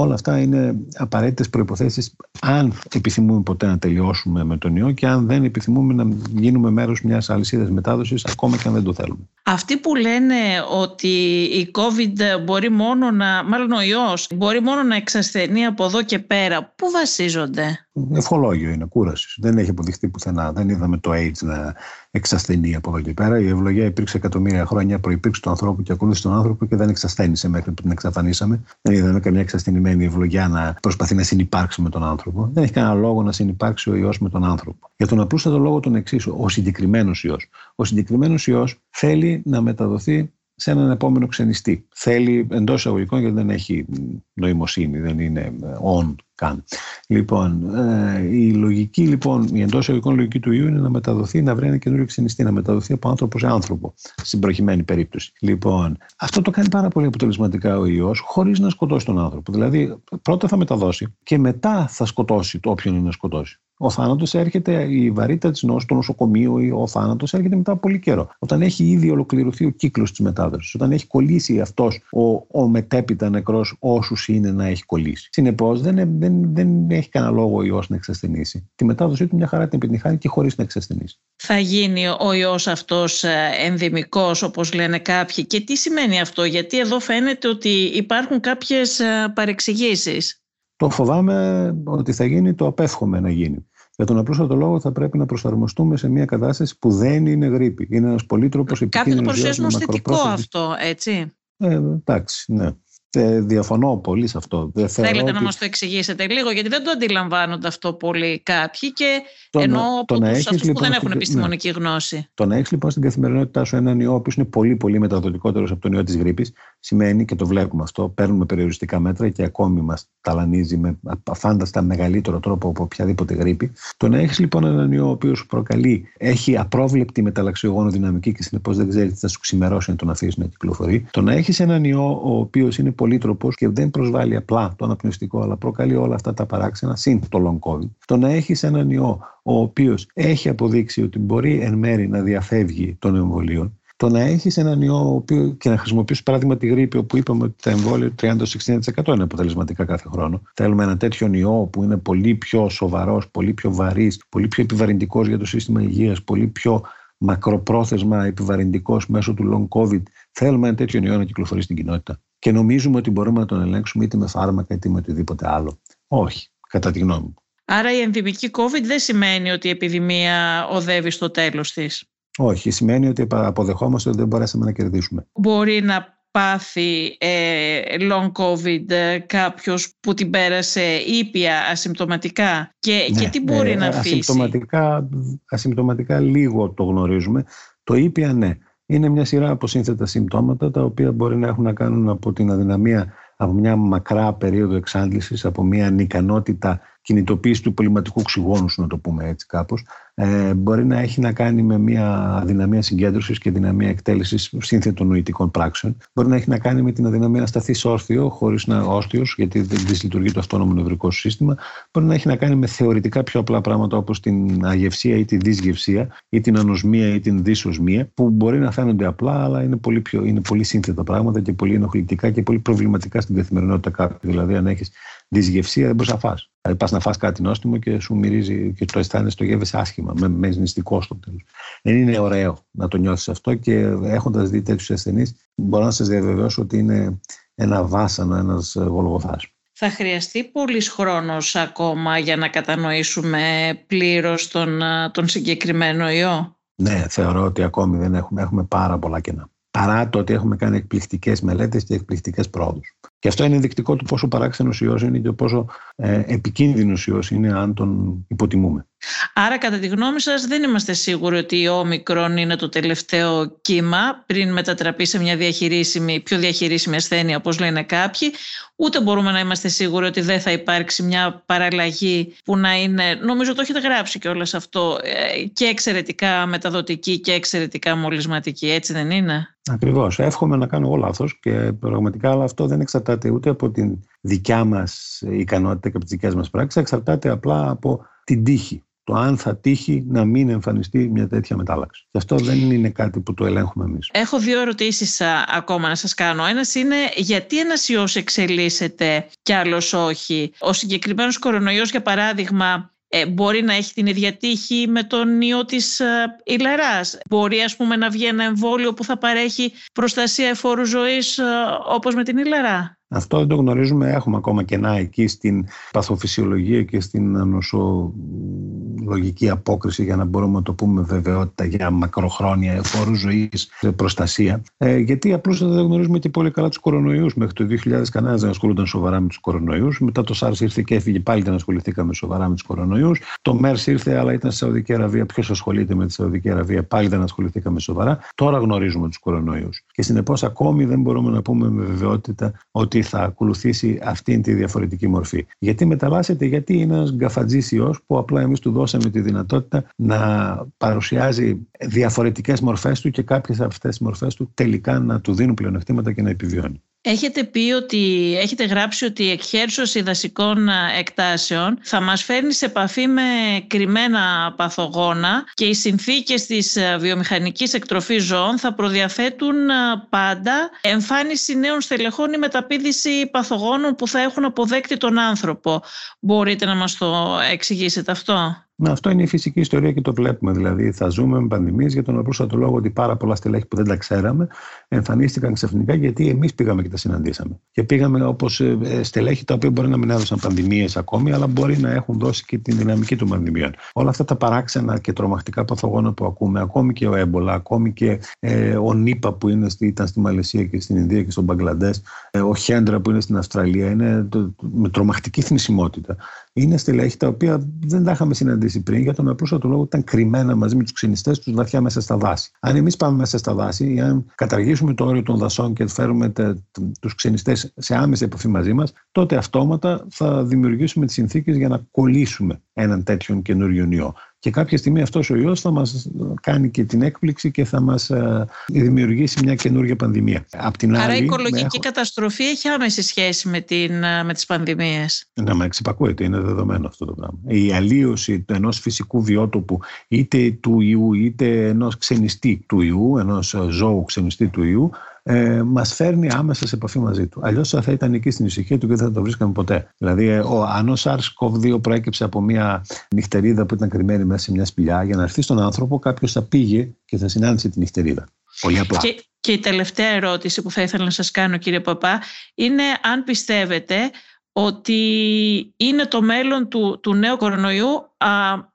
Όλα αυτά είναι απαραίτητες προποθέσει αν επιθυμούμε ποτέ να τελειώσουμε με τον ιό και αν δεν επιθυμούμε να γίνουμε μέρος μιας αλυσίδας μετάδοσης, ακόμα και αν δεν το θέλουμε. Αυτοί που λένε ότι η COVID μπορεί μόνο να, μάλλον ο ιός, μπορεί μόνο να εξασθενεί από εδώ και πέρα, πού βασίζονται; Ευχολόγιο είναι, κούρασης. Δεν έχει αποδειχθεί πουθενά. Δεν είδαμε το AIDS να εξασθενεί από εδώ και πέρα. Η ευλογία υπήρξε εκατομμύρια χρόνια, προπήρξε του ανθρώπου και ακολούθησε τον άνθρωπο και δεν εξασθένησε μέχρι που την εξαφανίσαμε. Δεν είδαμε καμιά εξασθενημένη ευλογία να προσπαθεί να συνεπάρξει με τον άνθρωπο. Δεν έχει κανένα λόγο να συνεπάρξει ο ιό με τον άνθρωπο. Για τον απλούστατο λόγο τον εξής, ο συγκεκριμένος ιό. Ο συγκεκριμένος ιό θέλει να μεταδοθεί σε έναν επόμενο ξενιστή. Θέλει εντός εισαγωγικών γιατί δεν έχει νοημοσύνη, δεν είναι on καν. Λοιπόν, ε, η λογική λοιπόν, η εντός εισαγωγικών λογική του ιού είναι να μεταδοθεί, να βρει ένα καινούριο ξενιστή, να μεταδοθεί από άνθρωπο σε άνθρωπο, στην προκειμένη περίπτωση. Λοιπόν, αυτό το κάνει πάρα πολύ αποτελεσματικά ο ιός, χωρίς να σκοτώσει τον άνθρωπο. Δηλαδή, πρώτα θα μεταδώσει και μετά θα σκοτώσει το όποιον είναι να σκοτώσει. Ο θάνατος έρχεται, η βαρύτητα της νόσου, το νοσοκομείο ή ο θάνατος έρχεται μετά από πολύ καιρό. Όταν έχει ήδη ολοκληρωθεί ο κύκλος της μετάδοσης, όταν έχει κολλήσει αυτός ο, ο μετέπειτα νεκρός όσους είναι να έχει κολλήσει. Συνεπώς δεν, δεν, δεν έχει κανένα λόγο ο ιός να εξασθενήσει. Τη μετάδοσή του μια χαρά την επιτυχάνει και χωρίς να εξασθενήσει. Θα γίνει ο ιός αυτός ε, ενδημικός, όπως λένε κάποιοι. Και τι σημαίνει αυτό, Γιατί εδώ φαίνεται ότι υπάρχουν κάποιες παρεξηγήσεις. Το φοβάμαι ότι θα γίνει, το απέφχομαι να γίνει. Για τον απλούστατο λόγο θα πρέπει να προσαρμοστούμε σε μια κατάσταση που δεν είναι γρήπη. Είναι ένας πολύτροπος επικίνδυνος. Κάποιοι το παρουσιάζουν ω θετικό αυτό, έτσι. Ε, εντάξει, ναι. Ε, διαφωνώ πολύ σε αυτό. Δεν Θέλετε ότι... να μας το εξηγήσετε λίγο, γιατί δεν το αντιλαμβάνονται αυτό πολύ κάποιοι και το ενώ από τους αυτούς λοιπόν, που δεν έχουν στην... επιστημονική ναι. γνώση. Το να έχεις λοιπόν στην καθημερινότητά σου έναν ιό, ο είναι πολύ πολύ μεταδοτικότερος από τον ιό της γρήπης, σημαίνει και το βλέπουμε αυτό, παίρνουμε περιοριστικά μέτρα και ακόμη μας ταλανίζει με αφάνταστα μεγαλύτερο τρόπο από οποιαδήποτε γρήπη. Το να έχεις λοιπόν έναν ιό ο οποίος σου προκαλεί, έχει απρόβλεπτη μεταλλαξιογόνο δυναμική και συνεπώς δεν ξέρει τι θα σου ξημερώσει να τον αφήσει να κυκλοφορεί. Το να έχεις έναν ιό ο οποίος είναι πολύτροπος και δεν προσβάλλει απλά το αναπνευστικό, αλλά προκαλεί όλα αυτά τα παράξενα, συν το long COVID. Το να έχεις έναν ιό ο οποίος έχει αποδείξει ότι μπορεί εν μέρη να διαφεύγει των εμβολίων, το να έχεις έναν ιό οποίος, και να χρησιμοποιήσεις παράδειγμα τη γρήπη, όπου είπαμε ότι τα εμβόλια 30-60% είναι αποτελεσματικά κάθε χρόνο. Θέλουμε ένα τέτοιο ιό που είναι πολύ πιο σοβαρός, πολύ πιο βαρύς, πολύ πιο επιβαρυντικός για το σύστημα υγείας, πολύ πιο μακροπρόθεσμα επιβαρυντικός μέσω του long COVID. Θέλουμε ένα τέτοιο ιό να κυκλοφορεί στην κοινότητα και νομίζουμε ότι μπορούμε να τον ελέγξουμε είτε με φάρμακα είτε με οτιδήποτε άλλο. Όχι, κατά τη γνώμη μου. Άρα η ενδημική COVID δεν σημαίνει ότι η επιδημία οδεύει στο τέλος της. Όχι, σημαίνει ότι αποδεχόμαστε ότι δεν μπορέσαμε να κερδίσουμε. Μπορεί να πάθει ε, long covid ε, κάποιος που την πέρασε ήπια ασυμπτωματικά και, και ναι, τι μπορεί ε, να αφήσει; Ασυμπτωματικά, ασυμπτωματικά λίγο το γνωρίζουμε. Το ήπια ναι. Είναι μια σειρά από σύνθετα συμπτώματα τα οποία μπορεί να έχουν να κάνουν από την αδυναμία από μια μακρά περίοδο εξάντλησης, από μια ανικανότητα κινητοποίηση του πολυματικού οξυγόνου, να το πούμε έτσι κάπως, ε, μπορεί να έχει να κάνει με μια αδυναμία συγκέντρωσης και δυναμία εκτέλεσης σύνθετων νοητικών πράξεων. Μπορεί να έχει να κάνει με την αδυναμία να σταθεί όρθιο, χωρίς να όρθιος, γιατί δεν λειτουργεί το αυτόνομο νευρικό σύστημα. Μπορεί να έχει να κάνει με θεωρητικά πιο απλά πράγματα όπως την αγευσία ή τη δυσγευσία ή την ανοσμία ή την δυσοσμία, που μπορεί να φαίνονται απλά, αλλά είναι πολύ, πιο, είναι πολύ σύνθετα πράγματα και πολύ ενοχλητικά και πολύ προβληματικά στην καθημερινότητα κάποιου. Δηλαδή, αν έχεις δυσγευσία δεν μπορείς να φας. Δηλαδή πας να φας κάτι νόστιμο και σου μυρίζει και το αισθάνεσαι, το γεύεσαι άσχημα, με, με νηστικό στο τέλος. Δεν είναι ωραίο να το νιώθεις αυτό και έχοντας δει τέτοιους ασθενείς, μπορώ να σας διαβεβαιώσω ότι είναι ένα βάσανο, ένας γολγοθάς. Θα χρειαστεί πολύς χρόνος ακόμα για να κατανοήσουμε πλήρως τον, τον συγκεκριμένο ιό; Ναι, θεωρώ ότι ακόμη δεν έχουμε, έχουμε πάρα πολλά κενά. Παρά το ότι έχουμε κάνει εκπληκτικές μελέτες και εκπληκτικές πρόοδους. Και αυτό είναι ενδεικτικό του πόσο παράξενος ιός είναι και πόσο ε, επικίνδυνος ιός είναι αν τον υποτιμούμε. Άρα, κατά τη γνώμη σας, δεν είμαστε σίγουροι ότι η όμικρον είναι το τελευταίο κύμα πριν μετατραπεί σε μια διαχειρίσιμη, πιο διαχειρίσιμη ασθένεια, όπως λένε κάποιοι. Ούτε μπορούμε να είμαστε σίγουροι ότι δεν θα υπάρξει μια παραλλαγή που να είναι, νομίζω το έχετε γράψει και όλο αυτό, ε, και εξαιρετικά μεταδοτική και εξαιρετικά μολυσματική. Έτσι δεν είναι; Ακριβώς. Εύχομαι να κάνω εγώ λάθος και πραγματικά αλλά αυτό δεν εξαρτάται ούτε από την δικιά μας ικανότητα και από τις δικές μας πράξεις, εξαρτάται απλά από την τύχη. Το αν θα τύχει να μην εμφανιστεί μια τέτοια μετάλλαξη. Και αυτό δεν είναι κάτι που το ελέγχουμε εμείς. Έχω δύο ερωτήσεις ακόμα να σας κάνω. Ένας είναι γιατί ένας ιός εξελίσσεται κι άλλος όχι; Ο συγκεκριμένος κορονοϊός, για παράδειγμα, ε, μπορεί να έχει την ίδια τύχη με τον ιό της ε, ηλαράς. Μπορεί ας πούμε να βγει ένα εμβόλιο που θα παρέχει προστασία εφόρου ζωής ε, όπως με την ηλαρά. Αυτό δεν το γνωρίζουμε. Έχουμε ακόμα κενά εκεί στην παθοφυσιολογία και στην νοσολογική απόκριση για να μπορούμε να το πούμε βεβαιότητα για μακροχρόνια εφόρου ζωής προστασία. Ε, γιατί απλώς δεν γνωρίζουμε και πολύ καλά τους κορονοϊούς. Μέχρι το 2000 κανένας δεν ασχολούνταν σοβαρά με τους κορονοϊούς. Μετά το SARS ήρθε και έφυγε πάλι δεν ασχοληθήκαμε σοβαρά με τους κορονοϊούς. Το MERS ήρθε αλλά ήταν στη Σαουδική Αραβία. Ποιος ασχολείται με τη Σαουδική Αραβία, πάλι δεν ασχοληθήκαμε σοβαρά. Τώρα γνωρίζουμε τους κορονοϊούς. Και συνεπώς ακόμη δεν μπορούμε να πούμε με βεβαιότητα ότι θα ακολουθήσει αυτήν τη διαφορετική μορφή. Γιατί μεταλλάσσεται, γιατί είναι ένας γκαφατζής ιός που απλά εμείς του δώσαμε τη δυνατότητα να παρουσιάζει διαφορετικές μορφές του και κάποιες από αυτές τις μορφές του τελικά να του δίνουν πλεονεκτήματα και να επιβιώνει. Έχετε πει ότι, έχετε γράψει ότι η εκχέρσωση δασικών εκτάσεων θα μας φέρνει σε επαφή με κρυμμένα παθογόνα και οι συνθήκες της βιομηχανικής εκτροφής ζώων θα προδιαθέτουν πάντα εμφάνιση νέων στελεχών ή μεταπίδηση παθογόνων που θα έχουν αποδέκτη τον άνθρωπο. Μπορείτε να μας το εξηγήσετε αυτό; Ναι, αυτό είναι η φυσική ιστορία και το βλέπουμε. Δηλαδή, θα ζούμε με πανδημίες για τον απλούστατο λόγο ότι πάρα πολλά στελέχη που δεν τα ξέραμε εμφανίστηκαν ξαφνικά γιατί εμείς πήγαμε και τα συναντήσαμε. Και πήγαμε όπως ε, ε, στελέχη τα οποία μπορεί να μην έδωσαν πανδημίες ακόμη, αλλά μπορεί να έχουν δώσει και την δυναμική των πανδημιών. Όλα αυτά τα παράξενα και τρομακτικά παθογόνα που ακούμε, ακόμη και ο έμπολα, ακόμη και ε, ο Νίπα που είναι, ήταν στη Μαλαισία και στην Ινδία και στον Μπαγκλαντές, ε, ο Χέντρα που είναι στην Αυστραλία, είναι το, με τρομακτική θνησιμότητα. Είναι στελέχη τα οποία δεν τα είχαμε συναντήσει πριν για τον απλούστατο λόγο ότι ήταν κρυμμένα μαζί με τους ξενιστέ τους βαθιά μέσα στα δάση. Αν εμείς πάμε μέσα στα δάση ή αν καταργήσουμε το όριο των δασών και φέρουμε τους ξενιστέ σε άμεση επαφή μαζί μας, τότε αυτόματα θα δημιουργήσουμε τις συνθήκες για να κολλήσουμε έναν τέτοιον καινούριο ιό. Και κάποια στιγμή αυτός ο ιός θα μας κάνει και την έκπληξη και θα μας ε, δημιουργήσει μια καινούργια πανδημία. Απ την Άρα η οικολογική καταστροφή έχει άμεση σχέση με, την, ε, με τις πανδημίες. Να με εξυπακούεται, είναι δεδομένο αυτό το πράγμα. Η αλλίωση ενός φυσικού βιότοπου είτε του ιού είτε ενός ξενιστή του ιού, ενός ζώου ξενιστή του ιού, ε, μας φέρνει άμεσα σε επαφή μαζί του. Αλλιώς θα ήταν εκεί στην ησυχία του και δεν θα το βρίσκαμε ποτέ. Δηλαδή, ε, ο, αν ο SARS-CoV-2 προέκυψε από μια νυχτερίδα που ήταν κρυμμένη μέσα σε μια σπηλιά, για να έρθει στον άνθρωπο, κάποιος θα πήγε και θα συνάντησε την νυχτερίδα. Πολύ απλά. Και, και η τελευταία ερώτηση που θα ήθελα να σας κάνω κύριε Παπά είναι αν πιστεύετε ότι είναι το μέλλον του, του νέου κορονοϊού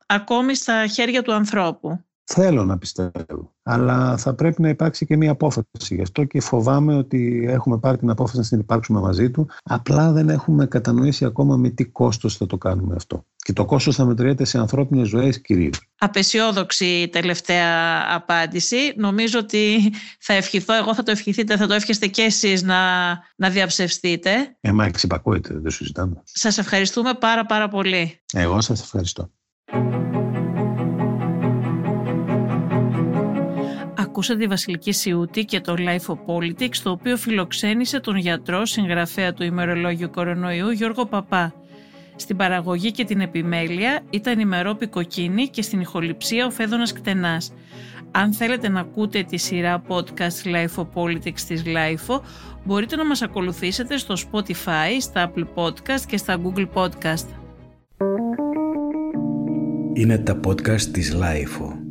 ακόμη στα χέρια του ανθρώπου. Θέλω να πιστεύω. Αλλά θα πρέπει να υπάρξει και μία απόφαση. Γι' αυτό και φοβάμαι ότι έχουμε πάρει την απόφαση να συνεπάρξουμε μαζί του. Απλά δεν έχουμε κατανοήσει ακόμα με τι κόστος θα το κάνουμε αυτό. Και το κόστος θα μετριέται σε ανθρώπινες ζωές κυρίως. Απεσιόδοξη τελευταία απάντηση. Νομίζω ότι θα ευχηθώ, εγώ θα το ευχηθείτε, θα το εύχεστε και εσείς να, να διαψευστείτε. Ε, μα εξυπακούεται, δεν συζητάμε. Σας ευχαριστούμε πάρα πάρα πολύ. Εγώ σας ευχαριστώ. Ακούσατε τη Βασιλική Σιούτη και το Life of Politics, το οποίο φιλοξένησε τον γιατρό συγγραφέα του ημερολόγιου κορονοϊού Γιώργο Παπά. Στην παραγωγή και την επιμέλεια ήταν η Μερόπη Κοκκίνη και στην ηχοληψία ο Φέδωνας Κτενάς. Αν θέλετε να ακούτε τη σειρά podcast Life of Politics της Life, μπορείτε να μας ακολουθήσετε στο Spotify, στα Apple Podcast και στα Google Podcast. Είναι τα podcast της Life.